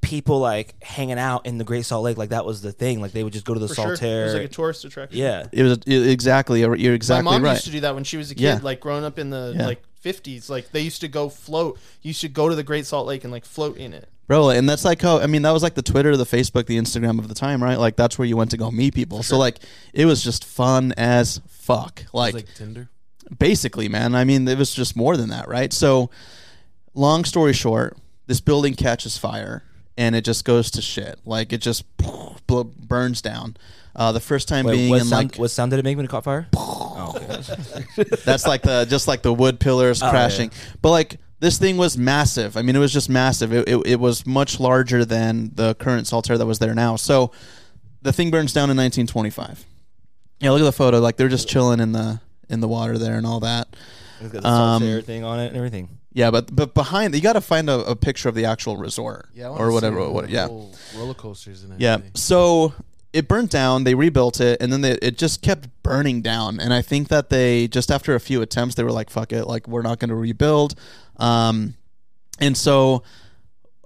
people like hanging out in the Great Salt Lake. Like that was the thing. Like they would just go to the For sure. It was like a tourist attraction. yeah, It was it- exactly you're exactly My mom right. used to do that when she was a kid, Yeah. like growing up in the Yeah. like 50s. Like they used to go float. You used to go to the Great Salt Lake and like float in it. Bro, and that's like how I mean that was like the Twitter, the Facebook, the Instagram of the time, right? Like that's where you went to go meet people. So like it was just fun as fuck. Like, like Tinder. basically, man. I mean, it was just more than that, right? So long story short, this building catches fire and it just goes to shit. Like it just burns down. Uh, the first time Wait, being what in sound, like what sound did it make when it caught fire? oh, okay. That's like the just like the wood pillars Oh, crashing. But like this thing was massive. I mean, it was just massive. It, it, it was much larger than the current Saltair that was there now. So the thing burns down in 1925. Yeah, look at the photo. Like they're just chilling in the in the water there and all that. It's got the Um, Saltair thing on it and everything. Yeah, but but behind you got to find a, a picture of the actual resort Yeah. I or whatever. the What, yeah. Roller coasters and Yeah. So it burnt down. They rebuilt it, and then they, it just kept burning down. And I think that they just after a few attempts, they were like, "Fuck it! Like we're not going to rebuild." Um, and so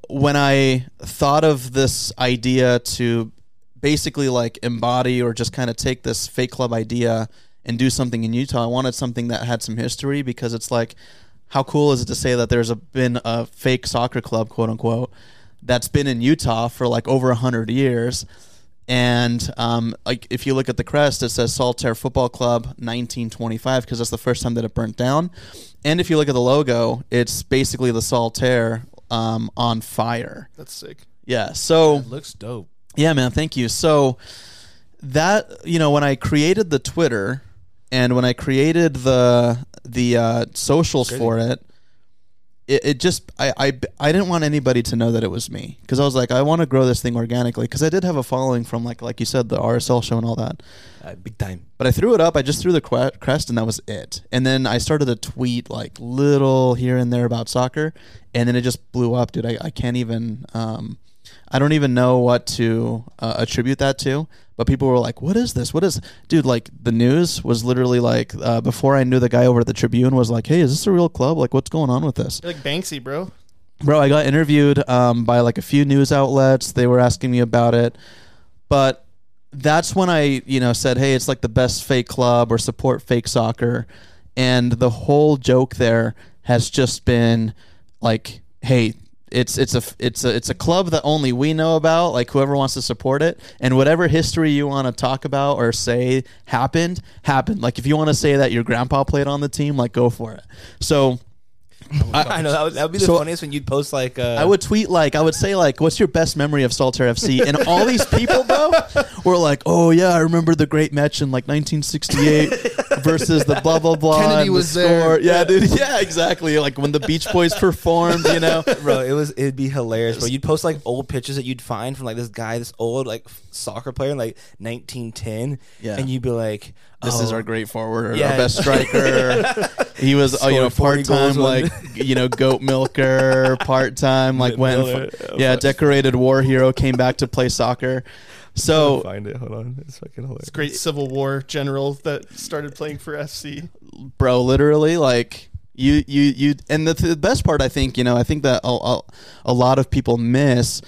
when I thought of this idea to basically like embody or just kind of take this fake club idea and do something in Utah, I wanted something that had some history because it's like, how cool is it to say that there's a, been a fake soccer club, quote unquote, that's been in Utah for like over a hundred years. And um, like if you look at the crest, it says Saltair Football Club 1925 because that's the first time that it burnt down. And if you look at the logo, it's basically the Saltair um, on fire. That's sick. Yeah. So It looks dope. yeah, man. Thank you. So that you know when I created the Twitter and when I created the the uh, socials Crazy. for it, it, it just I, I I didn't want anybody to know that it was me because I was like I want to grow this thing organically because I did have a following from like like you said the RSL show and all that. Uh, big time. But I threw it up. I just threw the cre- crest, and that was it. And then I started to tweet like little here and there about soccer, and then it just blew up, dude. I, I can't even. Um, I don't even know what to uh, attribute that to. But people were like, "What is this? What is, dude?" Like the news was literally like uh, before I knew the guy over at the Tribune was like, "Hey, is this a real club? Like, what's going on with this?" You're like Banksy, bro. Bro, I got interviewed um, by like a few news outlets. They were asking me about it, but that's when I, you know, said, "Hey, it's like the best fake club or support fake soccer," and the whole joke there has just been like, "Hey." It's it's a it's a it's a club that only we know about. Like whoever wants to support it, and whatever history you want to talk about or say happened happened. Like if you want to say that your grandpa played on the team, like go for it. So I, I know that would, that would be the So- funniest when you'd post like uh, I would tweet like I would say like, "What's your best memory of Saltair FC?" And all these people, bro, were like, "Oh yeah, I remember the great match in like 1968 versus the blah blah blah." Kennedy and the was there. score." Yeah, dude. Yeah, exactly. Like when the Beach Boys performed, you know. bro. It was it'd be hilarious, bro. You'd post like old pictures that you'd find from like this guy, this old like soccer player in like 1910, Yeah. and you'd be like, This is oh, our great forward, Yeah. our best striker. he was, oh, you know, part time, like you know, goat milker, part time, like went, yeah, decorated war hero, came back to play soccer. So find it. Hold on, it's fucking hilarious. It's great Civil War general that started playing for FC. bro literally like you you you and the, the best part i think you know i think that a, a, a lot of people miss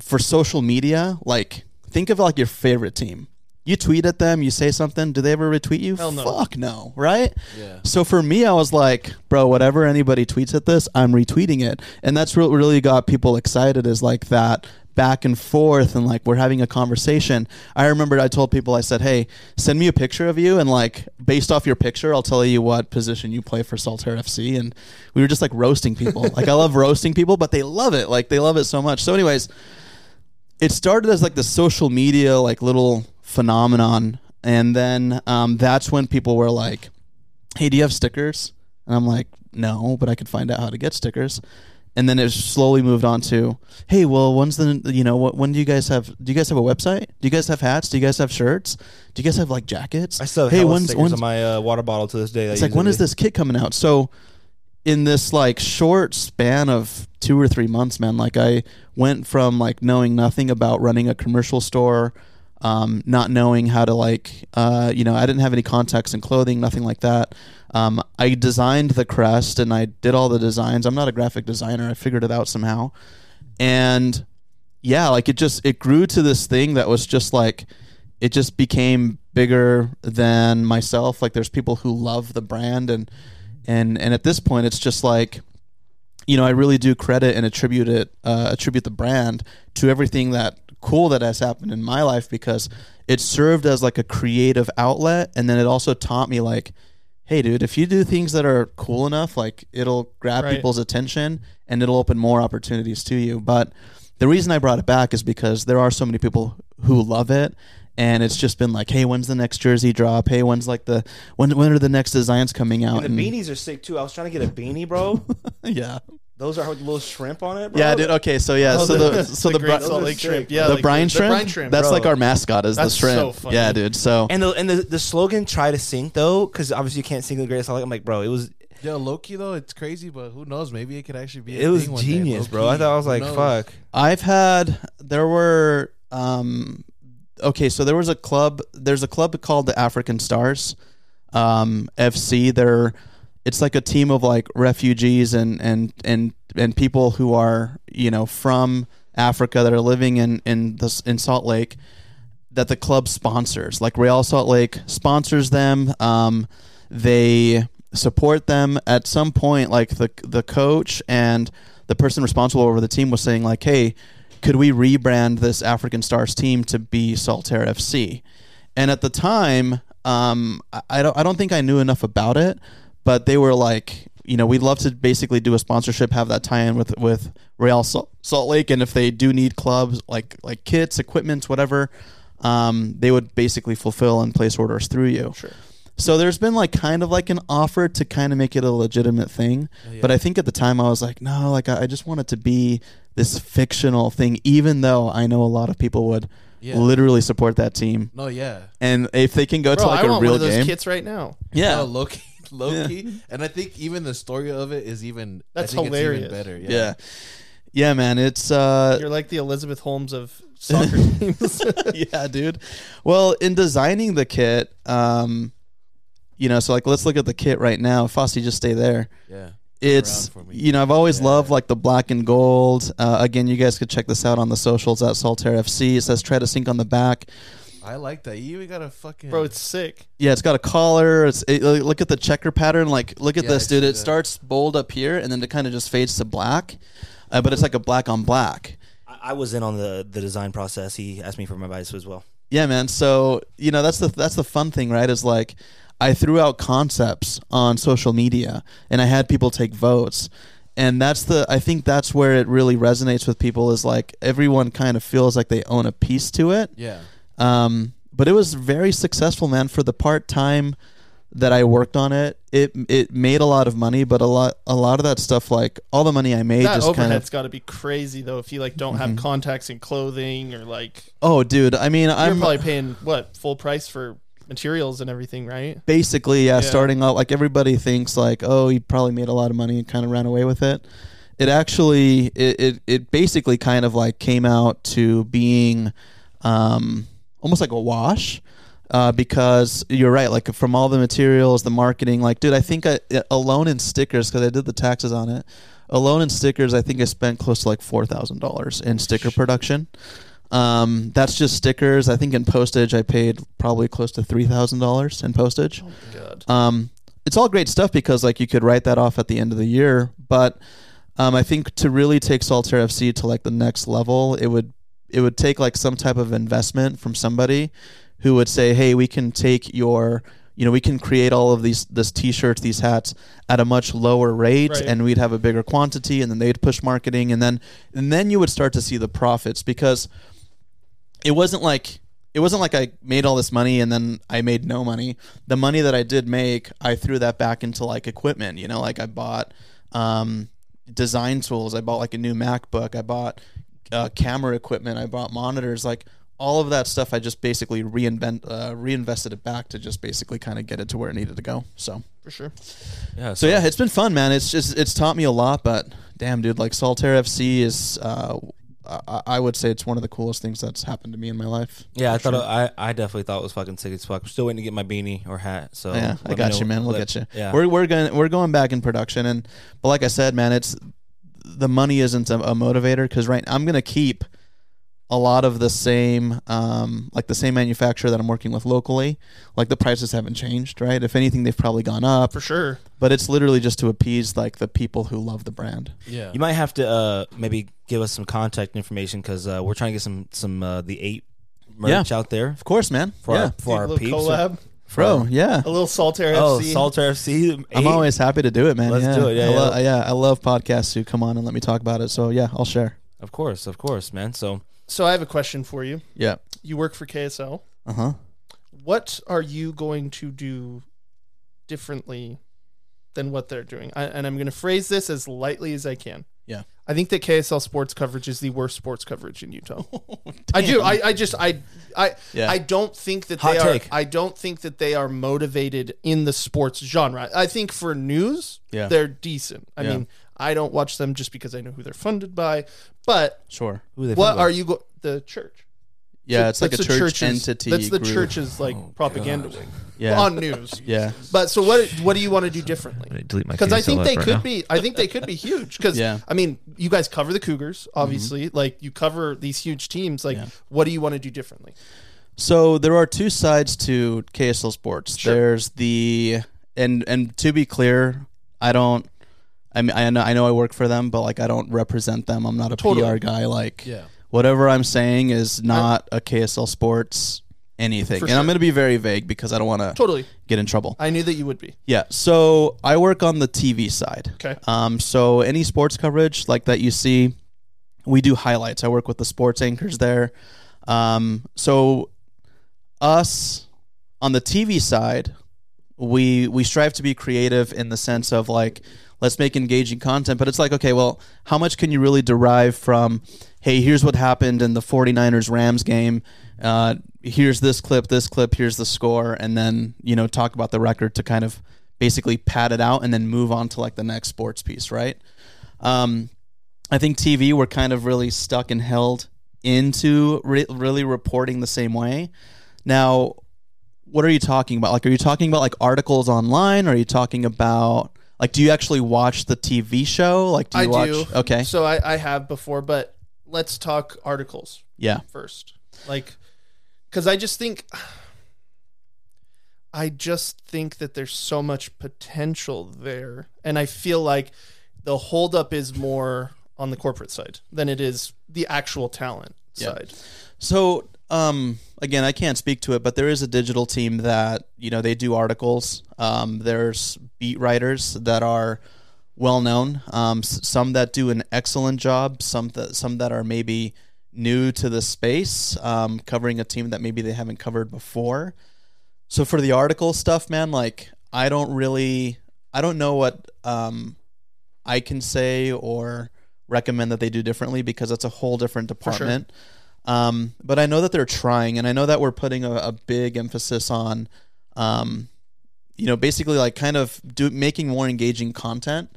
for social media like think of like your favorite team you tweet at them you say something do they ever retweet you Hell no. fuck no right Yeah. so for me i was like bro whatever anybody tweets at this i'm retweeting it and that's what really got people excited is like that back and forth and like we're having a conversation. I remember i told people i said hey send me a picture of you and like based off your picture i'll tell you what position you play for saltair fc and we were just like roasting people. Like i love roasting people but they love it. Like they love it so much. So anyways it started as like the social media like little phenomenon. And then um, that's when people were like hey do you have stickers? And i'm like no but i could find out how to get stickers and then it slowly moved on to hey well when's the you know what when do you guys have do you guys have a website? Do you guys have hats? Do you guys have shirts? Do you guys have like jackets? I still have hey when's stickers when's on my uh, water bottle to this day. it's like when is this kit coming out? So in this like short span of two or three months man like i went from like knowing nothing about running a commercial store um, not knowing how to like uh, you know i didn't have any contacts in clothing nothing like that. Um, i designed the crest and i did all the designs. I'm not a graphic designer. I figured it out somehow. And yeah like it just it grew to this thing that was just like it just became bigger than myself. Like there's people who love the brand and and and at this point it's just like you know i really do credit and attribute it uh, attribute the brand to everything that cool that has happened in my life because it served as like a creative outlet. And then it also taught me like hey dude if you do things that are cool enough like it'll grab Right. people's attention and it'll open more opportunities to you. But the reason i brought it back is because there are so many people who love it and it's just been like hey when's the next jersey drop hey when's like the when when are the next designs coming out And the beanies are sick too. I was trying to get a beanie, bro. yeah Those are with little shrimp on it, bro. yeah dude okay so yeah Oh, so the, so the, Great bri- Salt are Lake shrimp. Yeah, the like brine shrimp, brine shrimp. that's bro. like our mascot is That's the shrimp so funny. yeah dude so And the and the, the slogan "Try to sink" though, because obviously you can't sing the greatest. song. I'm like, bro, it was Yo, Loki though, it's crazy, but who knows? Maybe it could actually be. A it was thing one day, genius, bro. I thought I was like, fuck. I've had there were um okay, so there was a club there's a club called the African Stars um FC. They're it's like a team of like refugees and and and and people who are, you know, from Africa that are living in in in Salt Lake that the club sponsors. Like Real Salt Lake sponsors them. Um they support them at some point like the the coach and the person responsible over the team was saying like hey could we rebrand this african stars team to be saltair fc and at the time um, I, don't i don't think i knew enough about it but they were like you know we'd love to basically do a sponsorship have that tie in with with real salt, salt lake and if they do need clubs like like kits equipment whatever um, they would basically fulfill and place orders through you. Sure. So there's been like kind of like an offer to kind of make it a legitimate thing, but I think at the time I was like, no, like I, I just want it to be this fictional thing, even though I know a lot of people would Yeah. literally support that team, No, yeah. and if they can go Bro, to like I a want real one of those game, kits right now. yeah, No, low key, low Yeah. key. And I think even the story of it is even I That's think it's hilarious. even better. Yeah. yeah, yeah, man, it's uh, You're like the Elizabeth Holmes of soccer teams. yeah, dude. Well, in designing the kit, um, you know, so like let's look at the kit right now. Fossie, just stay there. Yeah. It's around for me. you know I've always Yeah. loved like the black and gold. Uh, again, you guys could check this out on the socials at Saltair FC. It says try to sync on the back. I like that. You even got a fucking Bro, it's sick. Yeah, it's got a collar. It's it, look at the checker pattern. Like look at Yeah, this, dude. It that. starts bold up here and then it kind of just fades to black, uh, but it's like a black on black. I, I was in on the the design process. He asked me for my advice as well. Yeah, man. So you know that's the that's the fun thing, right? Is like I threw out concepts on social media, and I had people take votes, and that's the I think that's where it really resonates with people. Is like everyone kind of feels like they own a piece to it. Yeah. Um, but it was very successful, man. For the part time that I worked on it, it it made a lot of money, but a lot a lot of that stuff, like all the money I made, That just kind overhead's of got to be crazy though. If you like don't have contacts in clothing or like oh, dude. I mean, you're I'm probably paying what full price for materials and everything, right? basically yeah, Yeah. starting out like everybody thinks like oh he probably made a lot of money and kind of ran away with it it actually it, it, it basically kind of like came out to being um, almost like a wash uh, because you're right like from all the materials the marketing like dude i think I, alone in stickers because i did the taxes on it alone in stickers i think i spent close to like $4000 in sticker production um, that's just stickers. I think in postage, I paid probably close to three thousand dollars in postage. Oh my god. Um, it's all great stuff because like you could write that off at the end of the year, but um, I think to really take Saltair FC to like the next level, it would it would take like some type of investment from somebody who would say, "Hey, we can take your." You know, we can create all of these this T-shirts, these hats at a much lower rate, Right. and we'd have a bigger quantity, and then they'd push marketing, and then and then you would start to see the profits because it wasn't like it wasn't like I made all this money and then I made no money. The money that I did make, I threw that back into like equipment. You know, like I bought um, design tools. I bought like a new MacBook. I bought uh, camera equipment. I bought monitors. Like all of that stuff, I just basically reinvent uh, reinvested it back to just basically kind of get it to where it needed to go. So For sure. Yeah. so yeah, it's been fun, man. It's just it's taught me a lot. But damn, dude, like Saltair FC is. Uh, I, I would say it's one of the coolest things that's happened to me in my life. Yeah, I thought sure. I, I definitely thought it was fucking sick as fuck. I'm still waiting to get my beanie or hat. So yeah, I got you, man. We'll let- get you. Yeah, We're we're going we're going back in production, and but like I said, man, it's the money isn't a, a motivator because right, I'm gonna keep a lot of the same um like the same manufacturer that I'm working with locally. Like the prices haven't changed, right? If anything, they've probably gone up, For sure. but it's literally just to appease like the people who love the brand. Yeah. you might have to uh, maybe give us some contact information because uh, we're trying to get some some uh, the eight merch out there Of course, man. for yeah, our for our peeps. collab. For bro. our- Yeah. A little Saltair oh, FC. Saltair FC. I'm always happy to do it, man. Let's yeah. do it, yeah, I lo- yeah. yeah. I love podcasts who come on and let me talk about it. So yeah, I'll share. Of course, of course, man. So So I have a question for you. Yeah. You work for KSL. Uh huh. What are you going to do differently than what they're doing? I, and I'm going to phrase this as lightly as I can. Yeah. I think that KSL sports coverage is the worst sports coverage in Utah. I do. I, I just I I Yeah. I don't think that Hot they are. I don't think that they are motivated in the sports genre. I think for news, Yeah. they're decent. I Yeah. mean, I don't watch them just because I know who they're funded by. But Sure. who they what funded by? are you go the church? Yeah, it's like a That's the church church's- entity. That's the group. church's like Oh, propaganda wing Yeah. on news. Yeah. But so what? What do you want to do differently? delete my Because I think KSL they right could now. be. I think they could be huge. Because Yeah. Mm-hmm. I mean, you guys cover the Cougars, obviously. Like you cover these huge teams. Like, Yeah. what do you want to do differently? So there are two sides to KSL Sports. Sure. There's the and and to be clear, I don't. I mean, I know I know I work for them, but like I don't represent them. I'm not a Totally. PR guy. Like Yeah. whatever I'm saying is not a KSL Sports anything, For and I'm sure. going to be very vague because I don't want to Totally. get in trouble. I knew that you would be. Yeah. So I work on the TV side. Okay. Um, so any sports coverage like that you see, we do highlights. I work with the sports anchors there. Um, so us on the TV side, we we strive to be creative in the sense of like let's make engaging content, but it's like okay, well, how much can you really derive from hey, here's what happened in the 49ers Rams game. Uh, here's this clip, this clip, here's the score, and then, you know, talk about the record to kind of basically pad it out and then move on to like the next sports piece, right? Um, I think TV we're kind of really stuck and held into re- really reporting the same way. Now, what are you talking about? Like, are you talking about like articles online? Or are you talking about like, do you actually watch the TV show? Like, do you I watch? do. Okay, So I, I have before, but let's talk articles yeah, first. Like, because I just think, I just think that there's so much potential there. And I feel like the holdup is more on the corporate side than it is the actual talent Yeah. side. So, um, again, I can't speak to it, but there is a digital team that you know they do articles. Um, there's beat writers that are well known. Um, s- some that do an excellent job. Some that some that are maybe new to the space, um, covering a team that maybe they haven't covered before. So for the article stuff, man, like I don't really, I don't know what um, I can say or recommend that they do differently because it's a whole different sure. Um, but I know that they're trying, and I know that we're putting a, a big emphasis on, um, you know, basically like kind of do making more engaging content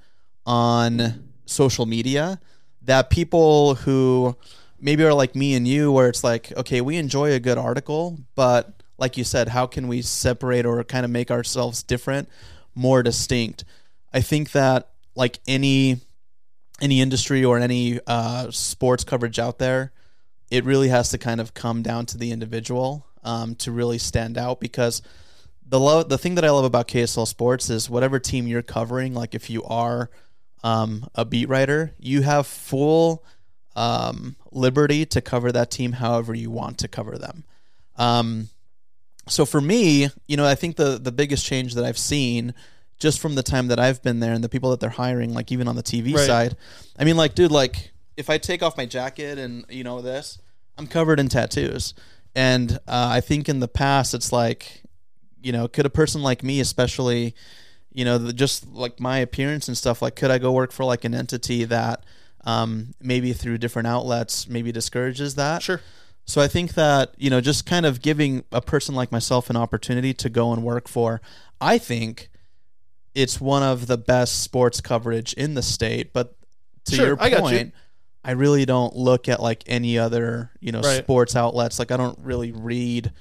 on social media that people who maybe are like me and you, where it's like, okay, we enjoy a good article, but like you said, how can we separate or kind of make ourselves different, more distinct? I think that like any any industry or any uh, sports coverage out there, it really has to kind of come down to the individual um, to really stand out because the lo- the thing that I love about KSL Sports is whatever team you're covering, like if you are um, a beat writer, you have full um, liberty to cover that team however you want to cover them. Um, so for me, you know, I think the the biggest change that I've seen just from the time that I've been there and the people that they're hiring, like even on the TV Right. side, I mean, like, dude, like if I take off my jacket and you know this, I'm covered in tattoos, and uh, I think in the past it's like, you know, could a person like me, especially, you know, the, just like my appearance and stuff, like, could I go work for like an entity that um, maybe through different outlets maybe discourages that? Sure. So I think that, you know, just kind of giving a person like myself an opportunity to go and work for, I think it's one of the best sports coverage in the state. But to Sure, your I got you. point, I really don't look at like any other, you know, Right. sports outlets. Like I don't really read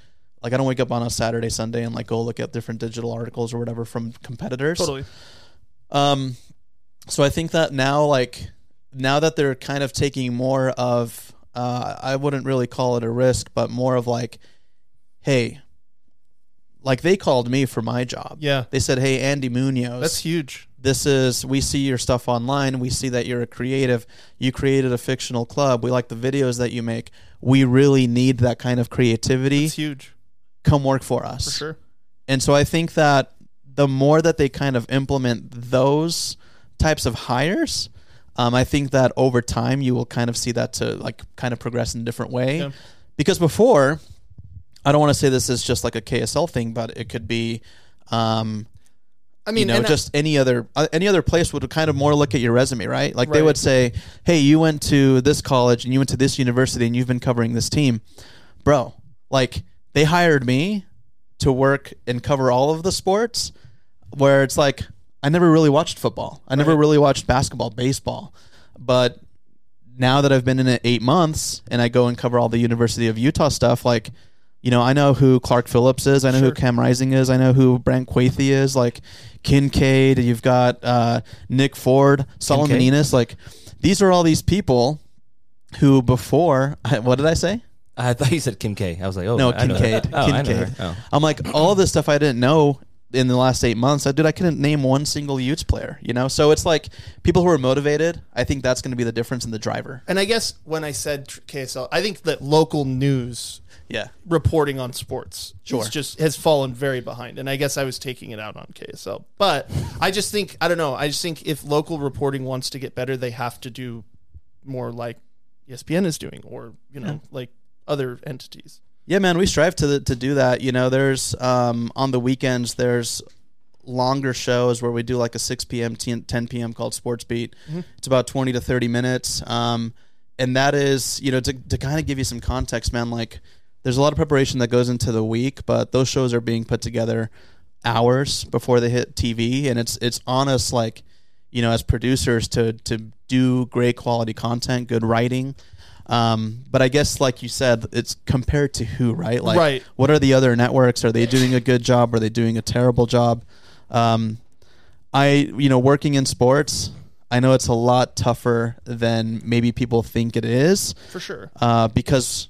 like I don't wake up on a Saturday, Sunday and like go look at different digital articles or whatever from competitors. Totally. Um, so I think that now, like, now that they're kind of taking more of, uh, I wouldn't really call it a risk, but more of like, hey, like they called me for my job. Yeah. They said, hey, Andy Munoz, That's huge. This is, we see your stuff online. We see that you're a creative. You created a fictional club. We like the videos that you make. We really need that kind of creativity. It's huge. Come work for us. For sure. And so I think that the more that they kind of implement those types of hires, um, I think that over time you will kind of see that to like kind of progress in a different way. Yeah. Because before, I don't want to say this is just like a KSL thing, but it could be, um, I mean, you know, and I- just any other uh, any other place would kind of more look at your resume, right? Like they would say, "Hey, you went to this college and you went to this university and you've been covering this team, bro." Like they hired me to work and cover all of the sports, where it's like I never really watched football, I never Right. really watched basketball, baseball, but now that I've been in it eight months and I go and cover all the University of Utah stuff, like, you know, I know who Clark Phillips is. I know who Sure. Cam Rising is. I know who Brant Kuithe is. Like Kincaid. You've got uh, Nick Ford, Solomon Kincaid? Enos. Like these are all these people who before. What did I say? I thought you said Kim K. I was like, oh No, I know her. Kincaid. Oh, I know her. Kincaid. Oh. I'm like all this stuff I didn't know in the last eight months. I did. I couldn't name one single Utes player. You know, so it's like people who are motivated. I think that's going to be the difference in the driver. and I guess when I said tr- KSL, I think that local news Yeah. reporting on sports Sure. is just has fallen very behind and i guess i was taking it out on ksl but i just think i don't know i just think if local reporting wants to get better they have to do more like espn is doing or you know like other entities Yeah, man, we strive to to do that. You know, there's um, on the weekends there's longer shows where we do like a 6 p.m. 10 p.m. called Sports Beat. It's about 20 to 30 minutes. Um, and that is, you know, to, to kind of give you some context, man, like there's a lot of preparation that goes into the week, but those shows are being put together hours before they hit TV. And it's, it's on us, like, you know, as producers to, to do great quality content, good writing. Um, but I guess, like you said, it's compared to who, right? Like, Right. what are the other networks? Are they doing a good job? Are they doing a terrible job? Um, I, you know, working in sports, I know it's a lot tougher than maybe people think it is, For sure. uh, because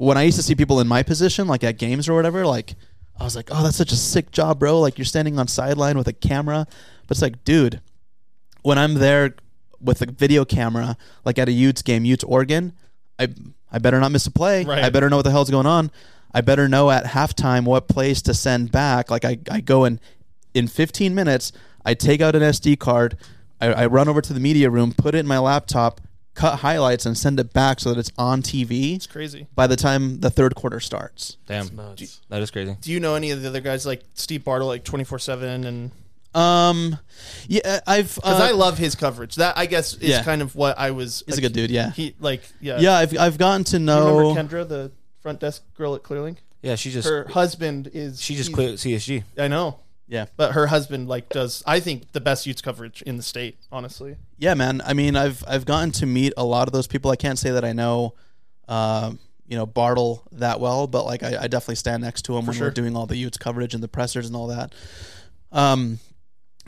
when I used to see people in my position, like at games or whatever, like I was like, oh, that's such a sick job, bro. Like you're standing on sideline with a camera, but it's like, dude, when I'm there with a video camera, like at a Utes game, Utes Oregon, I I better not miss a play. Right. I better know what the hell's going on. I better know at halftime what plays to send back. Like I, I go in in 15 minutes, I take out an SD card, I, I run over to the media room, put it in my laptop, cut highlights, and send it back so that it's on TV It's crazy. by the time the third quarter starts. Damn, Nuts. that is crazy. Do you know any of the other guys like Steve Bartle, like twenty four seven, and Um, yeah, I've because uh, I love his coverage. That I guess is Yeah. kind of what I was. He's a good dude, yeah. He like yeah. yeah, I've I've gotten to Do you know. remember Kendra, the front desk girl at Clearlink? Yeah, she just Her husband is. she just he's- quit CSG. I know, yeah, but her husband like does. I think the best youth coverage in the state. Honestly, yeah, man. I mean, I've I've gotten to meet a lot of those people. I can't say that I know, uh, you know, Bartle that well, but like I, I definitely stand next to him when sure. we're doing all the Utes coverage and the pressers and all that. Um,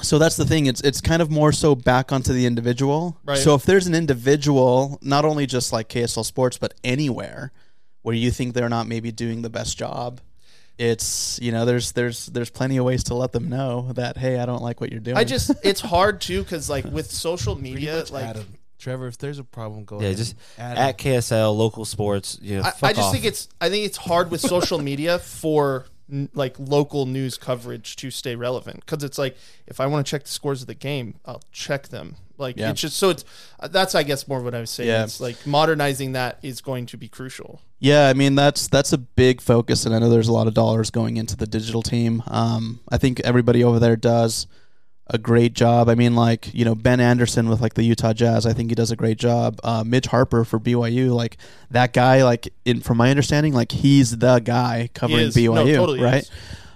so that's the thing. It's it's kind of more so back onto the individual. Right. So if there's an individual, not only just like KSL Sports, but anywhere where you think they're not maybe doing the best job. It's you know there's there's there's plenty of ways to let them know that hey I don't like what you're doing. I just it's hard too because like with social media, like Add 'em. Trevor, if there's a problem, go Yeah, ahead just and add. KSL local sports. You know, I, fuck I just off. think it's I think it's hard with social media for n- like local news coverage to stay relevant because it's like if I want to check the scores of the game, I'll check them. Like Yeah. it's just so it's uh, that's I guess more what I was saying. Yeah. It's like modernizing that is going to be crucial. Yeah, I mean that's that's a big focus, and I know there's a lot of dollars going into the digital team. Um, I think everybody over there does a great job. I mean, like you know Ben Anderson with like the Utah Jazz, I think he does a great job. Uh, Mitch Harper for BYU, like that guy, like in from my understanding, like he's the guy covering is. No, BYU, totally right?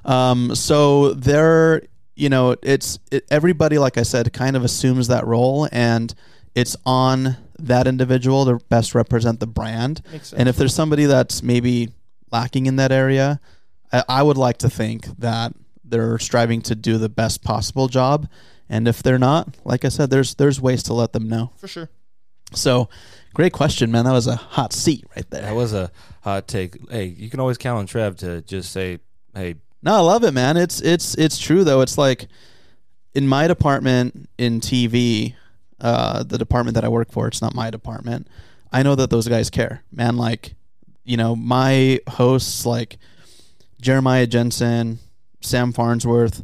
Um, so they're you know it's it, everybody, like I said, kind of assumes that role, and it's on that individual to best represent the brand. And if there's somebody that's maybe lacking in that area, I, I would like to think that they're striving to do the best possible job. And if they're not, like I said, there's there's ways to let them know. for sure. So, great question, man. That was a hot seat right there. that was a hot take. Hey, you can always count on Trev to just say, "Hey, No, I love it, man. It's it's it's true though. It's like in my department in TV, uh, the department that I work for, it's not my department. I know that those guys care, man. Like, you know, my hosts like Jeremiah Jensen, Sam Farnsworth,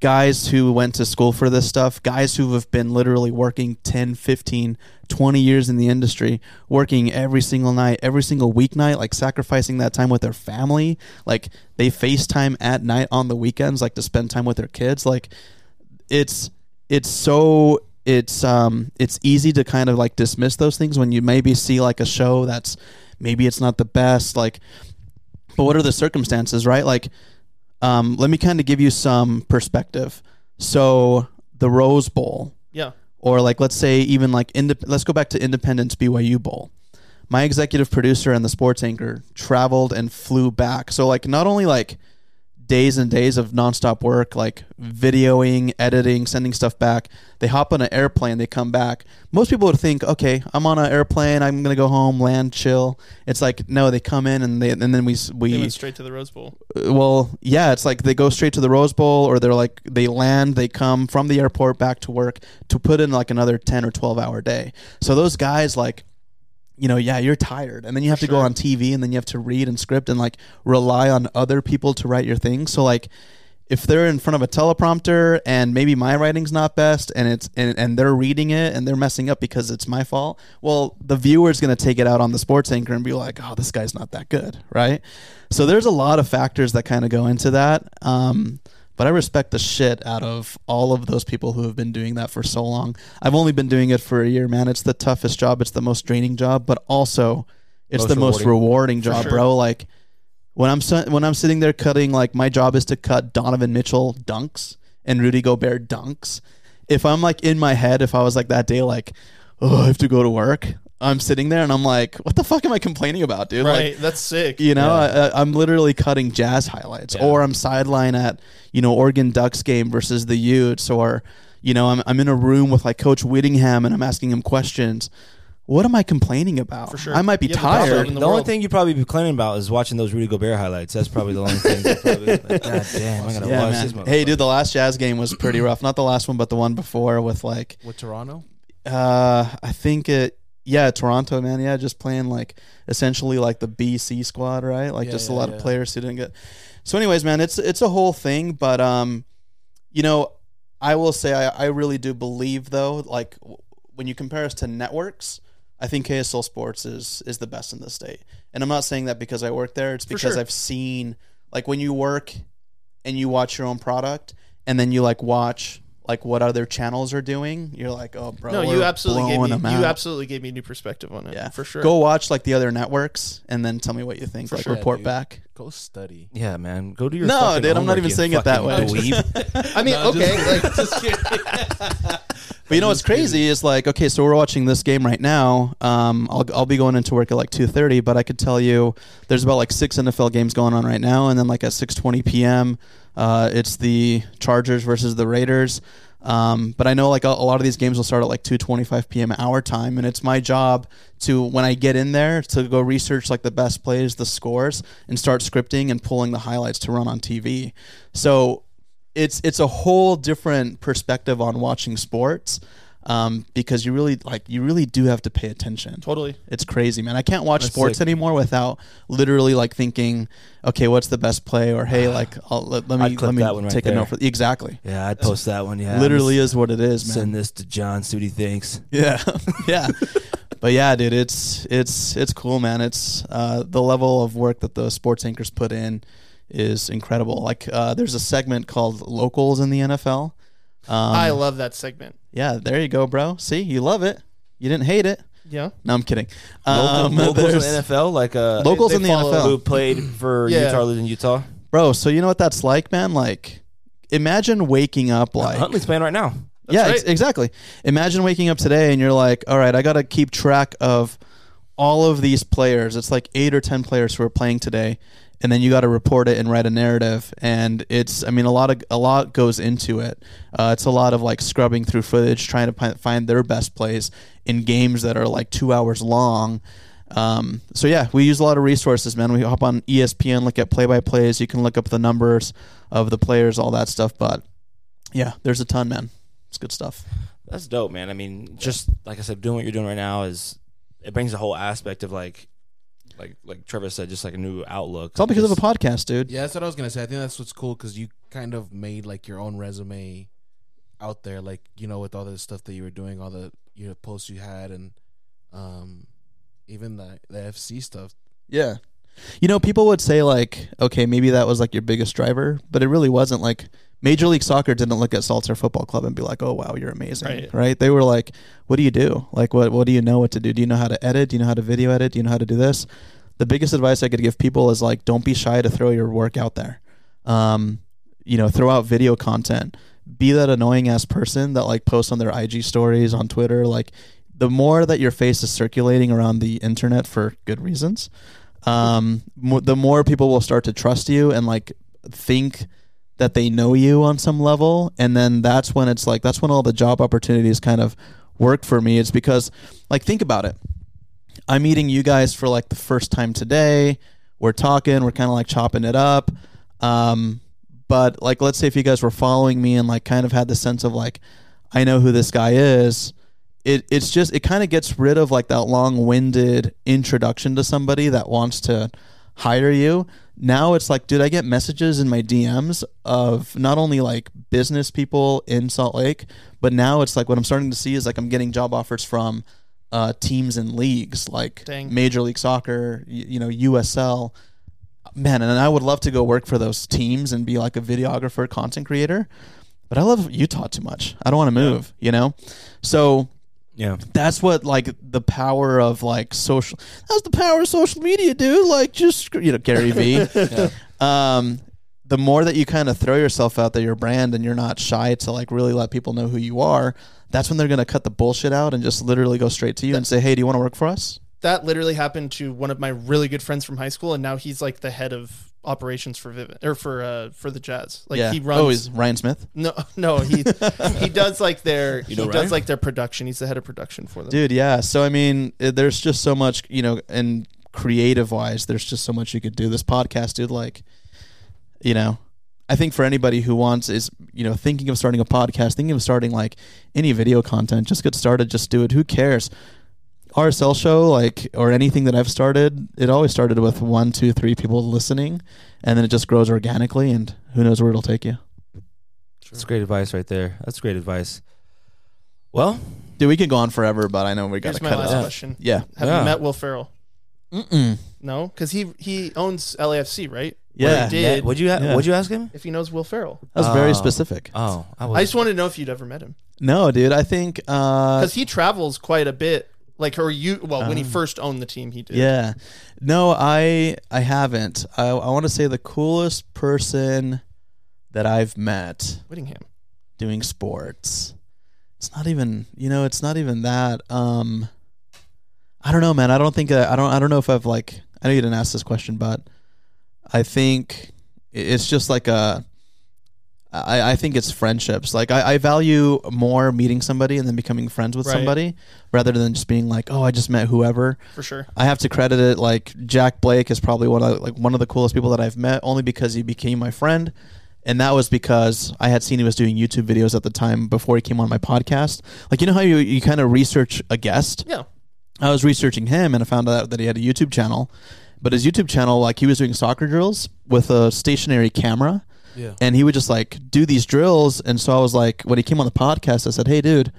guys who went to school for this stuff, guys who have been literally working 10, 15, 20 years in the industry, working every single night, every single weeknight, like sacrificing that time with their family. Like they FaceTime at night on the weekends, like to spend time with their kids. Like it's it's so it's um it's easy to kind of like dismiss those things when you maybe see like a show that's maybe it's not the best like but what are the circumstances right like um let me kind of give you some perspective. So the rose bowl. Yeah. or like let's say even like indep- let's go back to independence byu bowl. My executive producer and the sports anchor traveled and flew back. So like not only like days and days of nonstop work, like videoing, editing, sending stuff back. They hop on an airplane, they come back. Most people would think, okay, I'm on an airplane, I'm gonna go home, land, chill. It's like no, they come in and they and then we They we went straight to the Rose Bowl. uh, well, yeah, it's like they go straight to the Rose Bowl, or they're like they land, they come from the airport back to work to put in like another ten or twelve hour day. So those guys, like, you know, yeah, you're tired, and then you have to go on TV, and then you have to read and script and like rely on other people to write your thing. So like, if they're in front of a teleprompter and maybe my writing's not best and it's and, and they're reading it and they're messing up because it's my fault well the viewer's going to take it out on the sports anchor and be like oh this guy's not that good right? So there's a lot of factors that kind of go into that. Um, but I respect the shit out of all of those people who have been doing that for so long. I've only been doing it for a year, man. It's the toughest job. It's the most draining job, but also it's Most the most rewarding job, sure. bro. Like when I'm when I'm sitting there cutting, like my job is to cut Donovan Mitchell dunks and Rudy Gobert dunks. If I'm like in my head, if I was like that day, like, oh, I have to go to work. I'm sitting there and I'm like, what the fuck am I complaining about, dude? Like, Right. That's sick. you know, I, I'm literally cutting jazz highlights, Yeah. or I'm sideline at you know Oregon Ducks game versus the Utes, or you know I'm I'm in a room with like Coach Whittingham and I'm asking him questions. What am I complaining about? For sure. I might be You the tired. The, the only thing you probably be complaining about is watching those Rudy Gobert highlights. That's probably the only thing. That probably, like, God damn, I gotta Yeah, watch man. this. Hey, dude, the last Jazz game was pretty rough. Not the last one, but the one before with like, With Toronto? uh, I think it, yeah, Toronto, man. Yeah, just playing like essentially like the BC squad, right? Like Yeah, just a lot yeah. of players who didn't get. So, anyways, man, it's it's a whole thing, but um, you know, I will say I, I really do believe though, like w- when you compare us to networks, I think KSL Sports is is the best in the state. And I'm not saying that because I work there. It's because sure. I've seen like when you work and you watch your own product and then you like watch like what other channels are doing, you're like, oh, bro, no, we're you absolutely gave me you absolutely gave me a new perspective on it. Yeah, for sure. Go watch like the other networks and then tell me what you think. For like sure, report dude. back. Go study. Yeah, man, go do your. No, fucking dude, I'm not even saying it that way. I mean, No, okay, kidding. like just kidding. But you know what's crazy is like, okay, so we're watching this game right now. Um, I'll I'll be going into work at like two thirty, but I could tell you there's about like six NFL games going on right now, and then like at six twenty p.m. Uh, it's the Chargers versus the Raiders. Um, but I know like a, a lot of these games will start at like two twenty five p.m. our time, and it's my job to when I get in there to go research like the best plays, the scores, and start scripting and pulling the highlights to run on TV. So it's it's a whole different perspective on watching sports um, because you really like you really do have to pay attention. totally. It's crazy, man. I can't watch That's sports sick. anymore without literally like thinking, okay, what's the best play, or hey, like I'll, let, let me let me that one right take a note for exactly. Yeah, I'd post that one. Yeah, literally is what it is, man. Send this to John. See what he thinks. Yeah, yeah. But yeah, dude, it's it's it's cool, man. It's uh, the level of work that the sports anchors put in is incredible. Like, uh, there's a segment called "Locals" in the NFL. Um, I love that segment. Yeah, there you go, bro. See, you love it. You didn't hate it. Yeah. No, I'm kidding. Local, Um, locals in the NFL, like uh, locals they in the NFL, who played for Yeah. Utah, lived in Utah. bro. So you know what that's like, man? Like, imagine waking up like Huntley's playing right now. That's yeah, right. ex- exactly. Imagine waking up today and you're like, all right, I got to keep track of all of these players. It's like eight or ten players who are playing today, and then you got to report it and write a narrative. And it's, I mean, a lot of a lot goes into it. Uh, it's a lot of like scrubbing through footage, trying to find their best plays in games that are like two hours long. Um, so yeah, we use a lot of resources, man. We hop on ESPN, look at play by plays. You can look up the numbers of the players, all that stuff. But yeah, there's a ton, man. It's good stuff. That's dope, man. I mean, just like I said, doing what you're doing right now is it brings a whole aspect of like, like like Trevor said, just like a new outlook. It's all because of a podcast, dude. Yeah, that's what I was gonna say. I think that's what's cool because you kind of made like your own resume out there, like you know, with all the stuff that you were doing, all the you know posts you had, and um, even the the FC stuff. Yeah. You know, people would say like, okay, maybe that was like your biggest driver, but it really wasn't. Like Major League Soccer didn't look at Saltair Football Club and be like, "Oh wow, you're amazing," Right. They were like, "What do you do? Like, what what do you know what to do? Do you know how to edit? Do you know how to video edit? Do you know how to do this?" The biggest advice I could give people is like, don't be shy to throw your work out there. Um, you know, throw out video content. Be that annoying ass person that like posts on their IG stories on Twitter. Like, the more that your face is circulating around the internet for good reasons, um, mo- the more people will start to trust you and like think that they know you on some level. And then that's when it's like, that's when all the job opportunities kind of work for me. It's because, like, think about it. I'm meeting you guys for like the first time today. We're talking, we're kind of like chopping it up. Um, but like, let's say if you guys were following me and like kind of had the sense of like, I know who this guy is. It, it's just it kind of gets rid of like that long-winded introduction to somebody that wants to hire you. Now it's like, dude, I get messages in my DMs of not only like business people in Salt Lake, but now it's like what I'm starting to see is like I'm getting job offers from uh, teams and leagues like Dang. Major League Soccer, y- you know, USL. Man, and I would love to go work for those teams and be like a videographer, content creator. But I love Utah too much. I don't want to move, you know? So Yeah. that's what like the power of like social that's the power of social media dude. Like just you know gary vee. Um the more that you kind of throw yourself out there your brand and you're not shy to like really let people know who you are that's when they're going to cut the bullshit out and just literally go straight to you and say hey do you want to work for us? That literally happened to one of my really good friends from high school, and now he's like the head of operations for Vivint or for uh for the Jazz. Like yeah he runs. oh he's ryan smith no, no, he he does like their he know does Ryan? like their production. He's the head of production for them. dude yeah so i mean there's just so much you know and creative wise there's just so much you could do this podcast dude like you know i think for anybody who wants is you know thinking of starting a podcast thinking of starting like any video content just get started just do it who cares rsl show like or anything that i've started it always started with one two three people listening and then it just grows organically and who knows where it'll take you That's great advice right there. That's great advice. Well, dude we could go on forever but i know we gotta my cut last it out question: yeah Have Yeah. you met Will Ferrell? Mm-mm. No, because he he owns LAFC, right? Yeah. Or did. what'd you ha- Yeah. what'd you ask him? if he knows Will Ferrell, that was very Oh. specific Oh, I I just wanted to know if you'd ever met him No, dude. I think. Uh, because he travels quite a bit. Like, or you? Well, when he Uh, first owned the team, he did. yeah. No, I I haven't. I I want to say the coolest person that I've met Whittingham. doing sports. It's not even. You know, it's not even that. Um, I don't know, man. I don't think. I, I don't. I don't know if I've like. I know you didn't ask this question, but I think it's just like a. I, I think it's friendships. Like I, I value more meeting somebody and then becoming friends with Right. somebody rather than just being like, oh, I just met whoever. for sure. I have to credit it like Jack Blake is probably one of like one of the coolest people that I've met only because he became my friend. And that was because I had seen he was doing YouTube videos at the time before he came on my podcast. Like you know how you, you kind of research a guest? Yeah. I was researching him and I found out that he had a YouTube channel. But his YouTube channel, like he was doing soccer drills with a stationary camera Yeah. and he would just like do these drills. And so i was like when he came on the podcast i said hey dude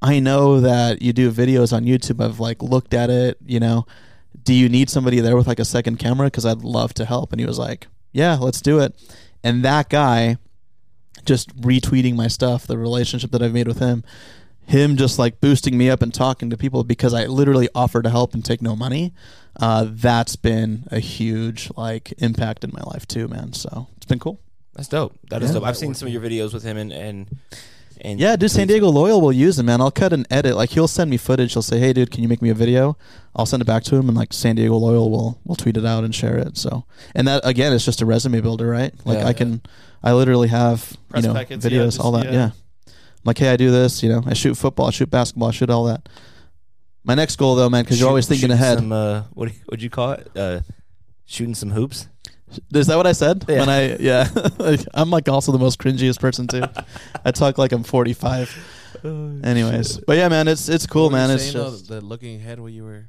i know that you do videos on youtube. I've like looked at it you know. Do you need somebody there with like a second camera? Because i'd love to help. And he was like yeah let's do it. And that guy just retweeting my stuff the relationship that i've made with him him just like boosting me up and talking to people because i literally offer to help and take no money uh, that's been a huge like impact in my life too man. So it's been cool That's dope. That is Yeah. dope. I've seen some of your videos with him and and and Yeah, dude, San Diego Loyal will use him, man. I'll cut and edit. Like he'll send me footage. He'll say, "Hey, dude, can you make me a video?" I'll send it back to him, and like San Diego Loyal will will tweet it out and share it. So, and that again is just a resume builder, right? Like Yeah. I can, I literally have Press you know packets, yeah, videos, just- all that. yeah. Yeah. I'm like, hey, I do this. You know, I shoot football, I shoot basketball, I shoot all that. My next goal, though, man, because you're always thinking ahead. Some, uh, what do you, what'd you call it? Uh, shooting some hoops. Is that what I said? Yeah. When I yeah, I'm like also the most cringiest person too. I talk like I'm 45. Anyways, but yeah, man, it's it's cool, What were you man. It's saying, though, just the looking ahead what you were.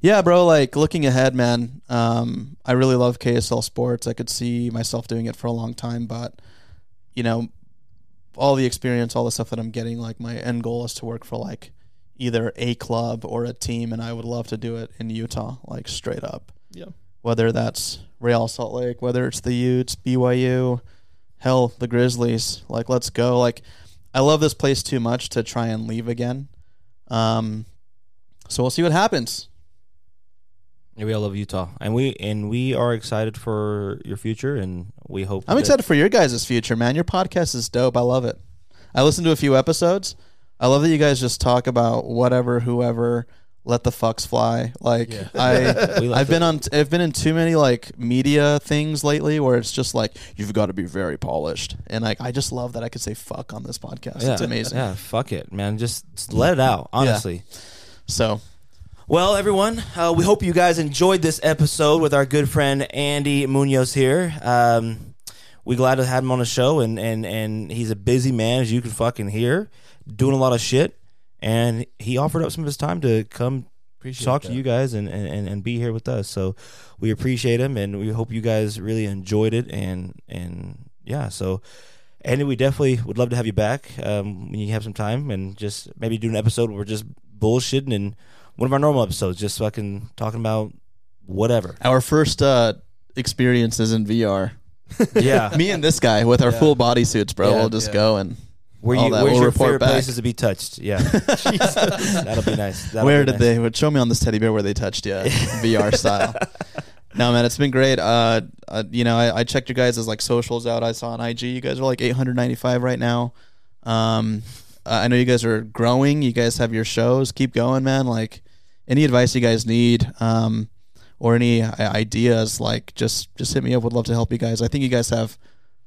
yeah, bro. Like looking ahead, man. Um, I really love KSL sports. I could see myself doing it for a long time, but you know, all the experience, all the stuff that I'm getting, like my end goal is to work for like either a club or a team, and I would love to do it in Utah, like straight up. Yeah. Whether that's Real Salt Lake, whether it's the Utes, BYU, hell, the Grizzlies. Like, let's go. Like, I love this place too much to try and leave again. Um, so we'll see what happens. Yeah, we all love Utah, and we and we are excited for your future, and we hope. I'm excited for your guys' future, man. Your podcast is dope. I love it. I listened to a few episodes. I love that you guys just talk about whatever, whoever, let the fucks fly. Like Yeah. I, I've been on, I've been in too many like media things lately where it's just like you've got to be very polished, and like I just love that I could say fuck on this podcast. Yeah, It's amazing. Yeah, fuck it, man. Just, just let it out. Honestly. So Well, everyone, uh, we hope you guys enjoyed this episode with our good friend Andy Munoz here. Um, we glad to have him on the show, and, and, and he's a busy man, as you can fucking hear, doing a lot of shit. And he offered up some of his time to come Appreciate talk that. to you guys and, and, and, and be here with us. So we appreciate him and we hope you guys really enjoyed it and and yeah, so Andy, we definitely would love to have you back um, when you have some time and just maybe do an episode where we're just bullshitting and one of our normal episodes, just fucking talking about whatever. Our first uh, experience is in VR. Yeah. Me and this guy with our Yeah. full body suits, bro. Yeah. we'll just Yeah. go and Where you, where's We'll your favorite back. places to be touched? Yeah. That'll be nice. That'll where be did nice. they? Would show me on this teddy bear where they touched you, VR style. No man, it's been great. Uh, uh you know, I, I checked you guys as like socials out. I saw on IG, you guys are like 895 right now. Um, I know you guys are growing. You guys have your shows. Keep going, man. Like any advice you guys need, um, or any ideas, like just just hit me up. Would love to help you guys. I think you guys have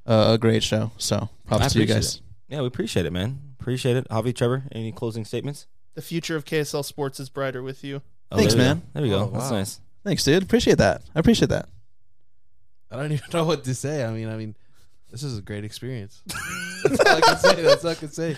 a, a great show. So props I to you guys. it. Yeah, we appreciate it, man. Appreciate it. Javi, Trevor, any closing statements? The future of KSL sports is brighter with you. Oh, Thanks, there we go. man. There we go. Oh, That's wow. nice. Thanks, dude. Appreciate that. I appreciate that. I don't even know what to say. I mean, I mean, this is a great experience. That's all I can say. That's all I can say.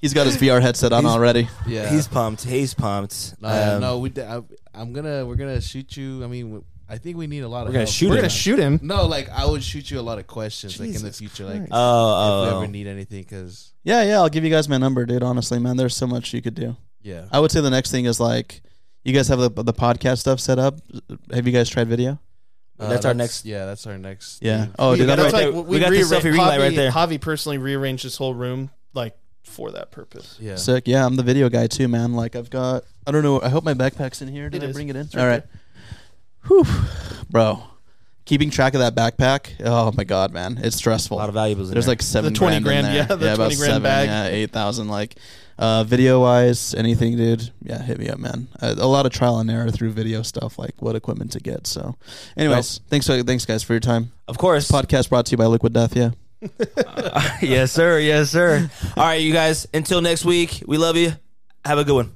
He's got his VR headset on He's- already. Yeah. He's pumped. He's pumped. no, Um, no. We. I, I'm gonna. We're gonna shoot you. I mean, I think we need a lot of. We're gonna help. shoot We're him. gonna shoot him. No, like I would shoot you a lot of questions, like in the Jesus future, like Christ. Oh, oh, if we oh. ever need anything, because Yeah, yeah. I'll give you guys my number, dude. Honestly, man, there's so much you could do. yeah, I would say the next thing is like, you guys have the the podcast stuff set up. Have you guys tried video? Uh, That's our next- Yeah, that's our next. Yeah. thing. Oh, We- dude, I'm right that's right. there. like We got the rearra- selfie ring light right there. Javi personally rearranged this whole room like for that purpose. Yeah. Sick. Yeah, I'm the video guy too, man. Like I've got. I don't know. I hope my backpack's in here. Did It I is. bring it in? It's All right right. Whew, bro. Keeping track of that backpack. Oh my god, man, it's stressful. a lot of valuables in There's there. like seven 20 grand, in grand, there. yeah, the about 20 grand seven, bag. Yeah, eight thousand. Like, uh, video wise, anything, dude. Yeah, hit me up, man. Uh, a lot of trial and error through video stuff, like what equipment to get. So, anyways, thanks, thanks guys for your time. of course. Podcast brought to you by Liquid Death. Yeah. yes, sir. Yes, sir. All right, you guys. Until next week, we love you. Have a good one.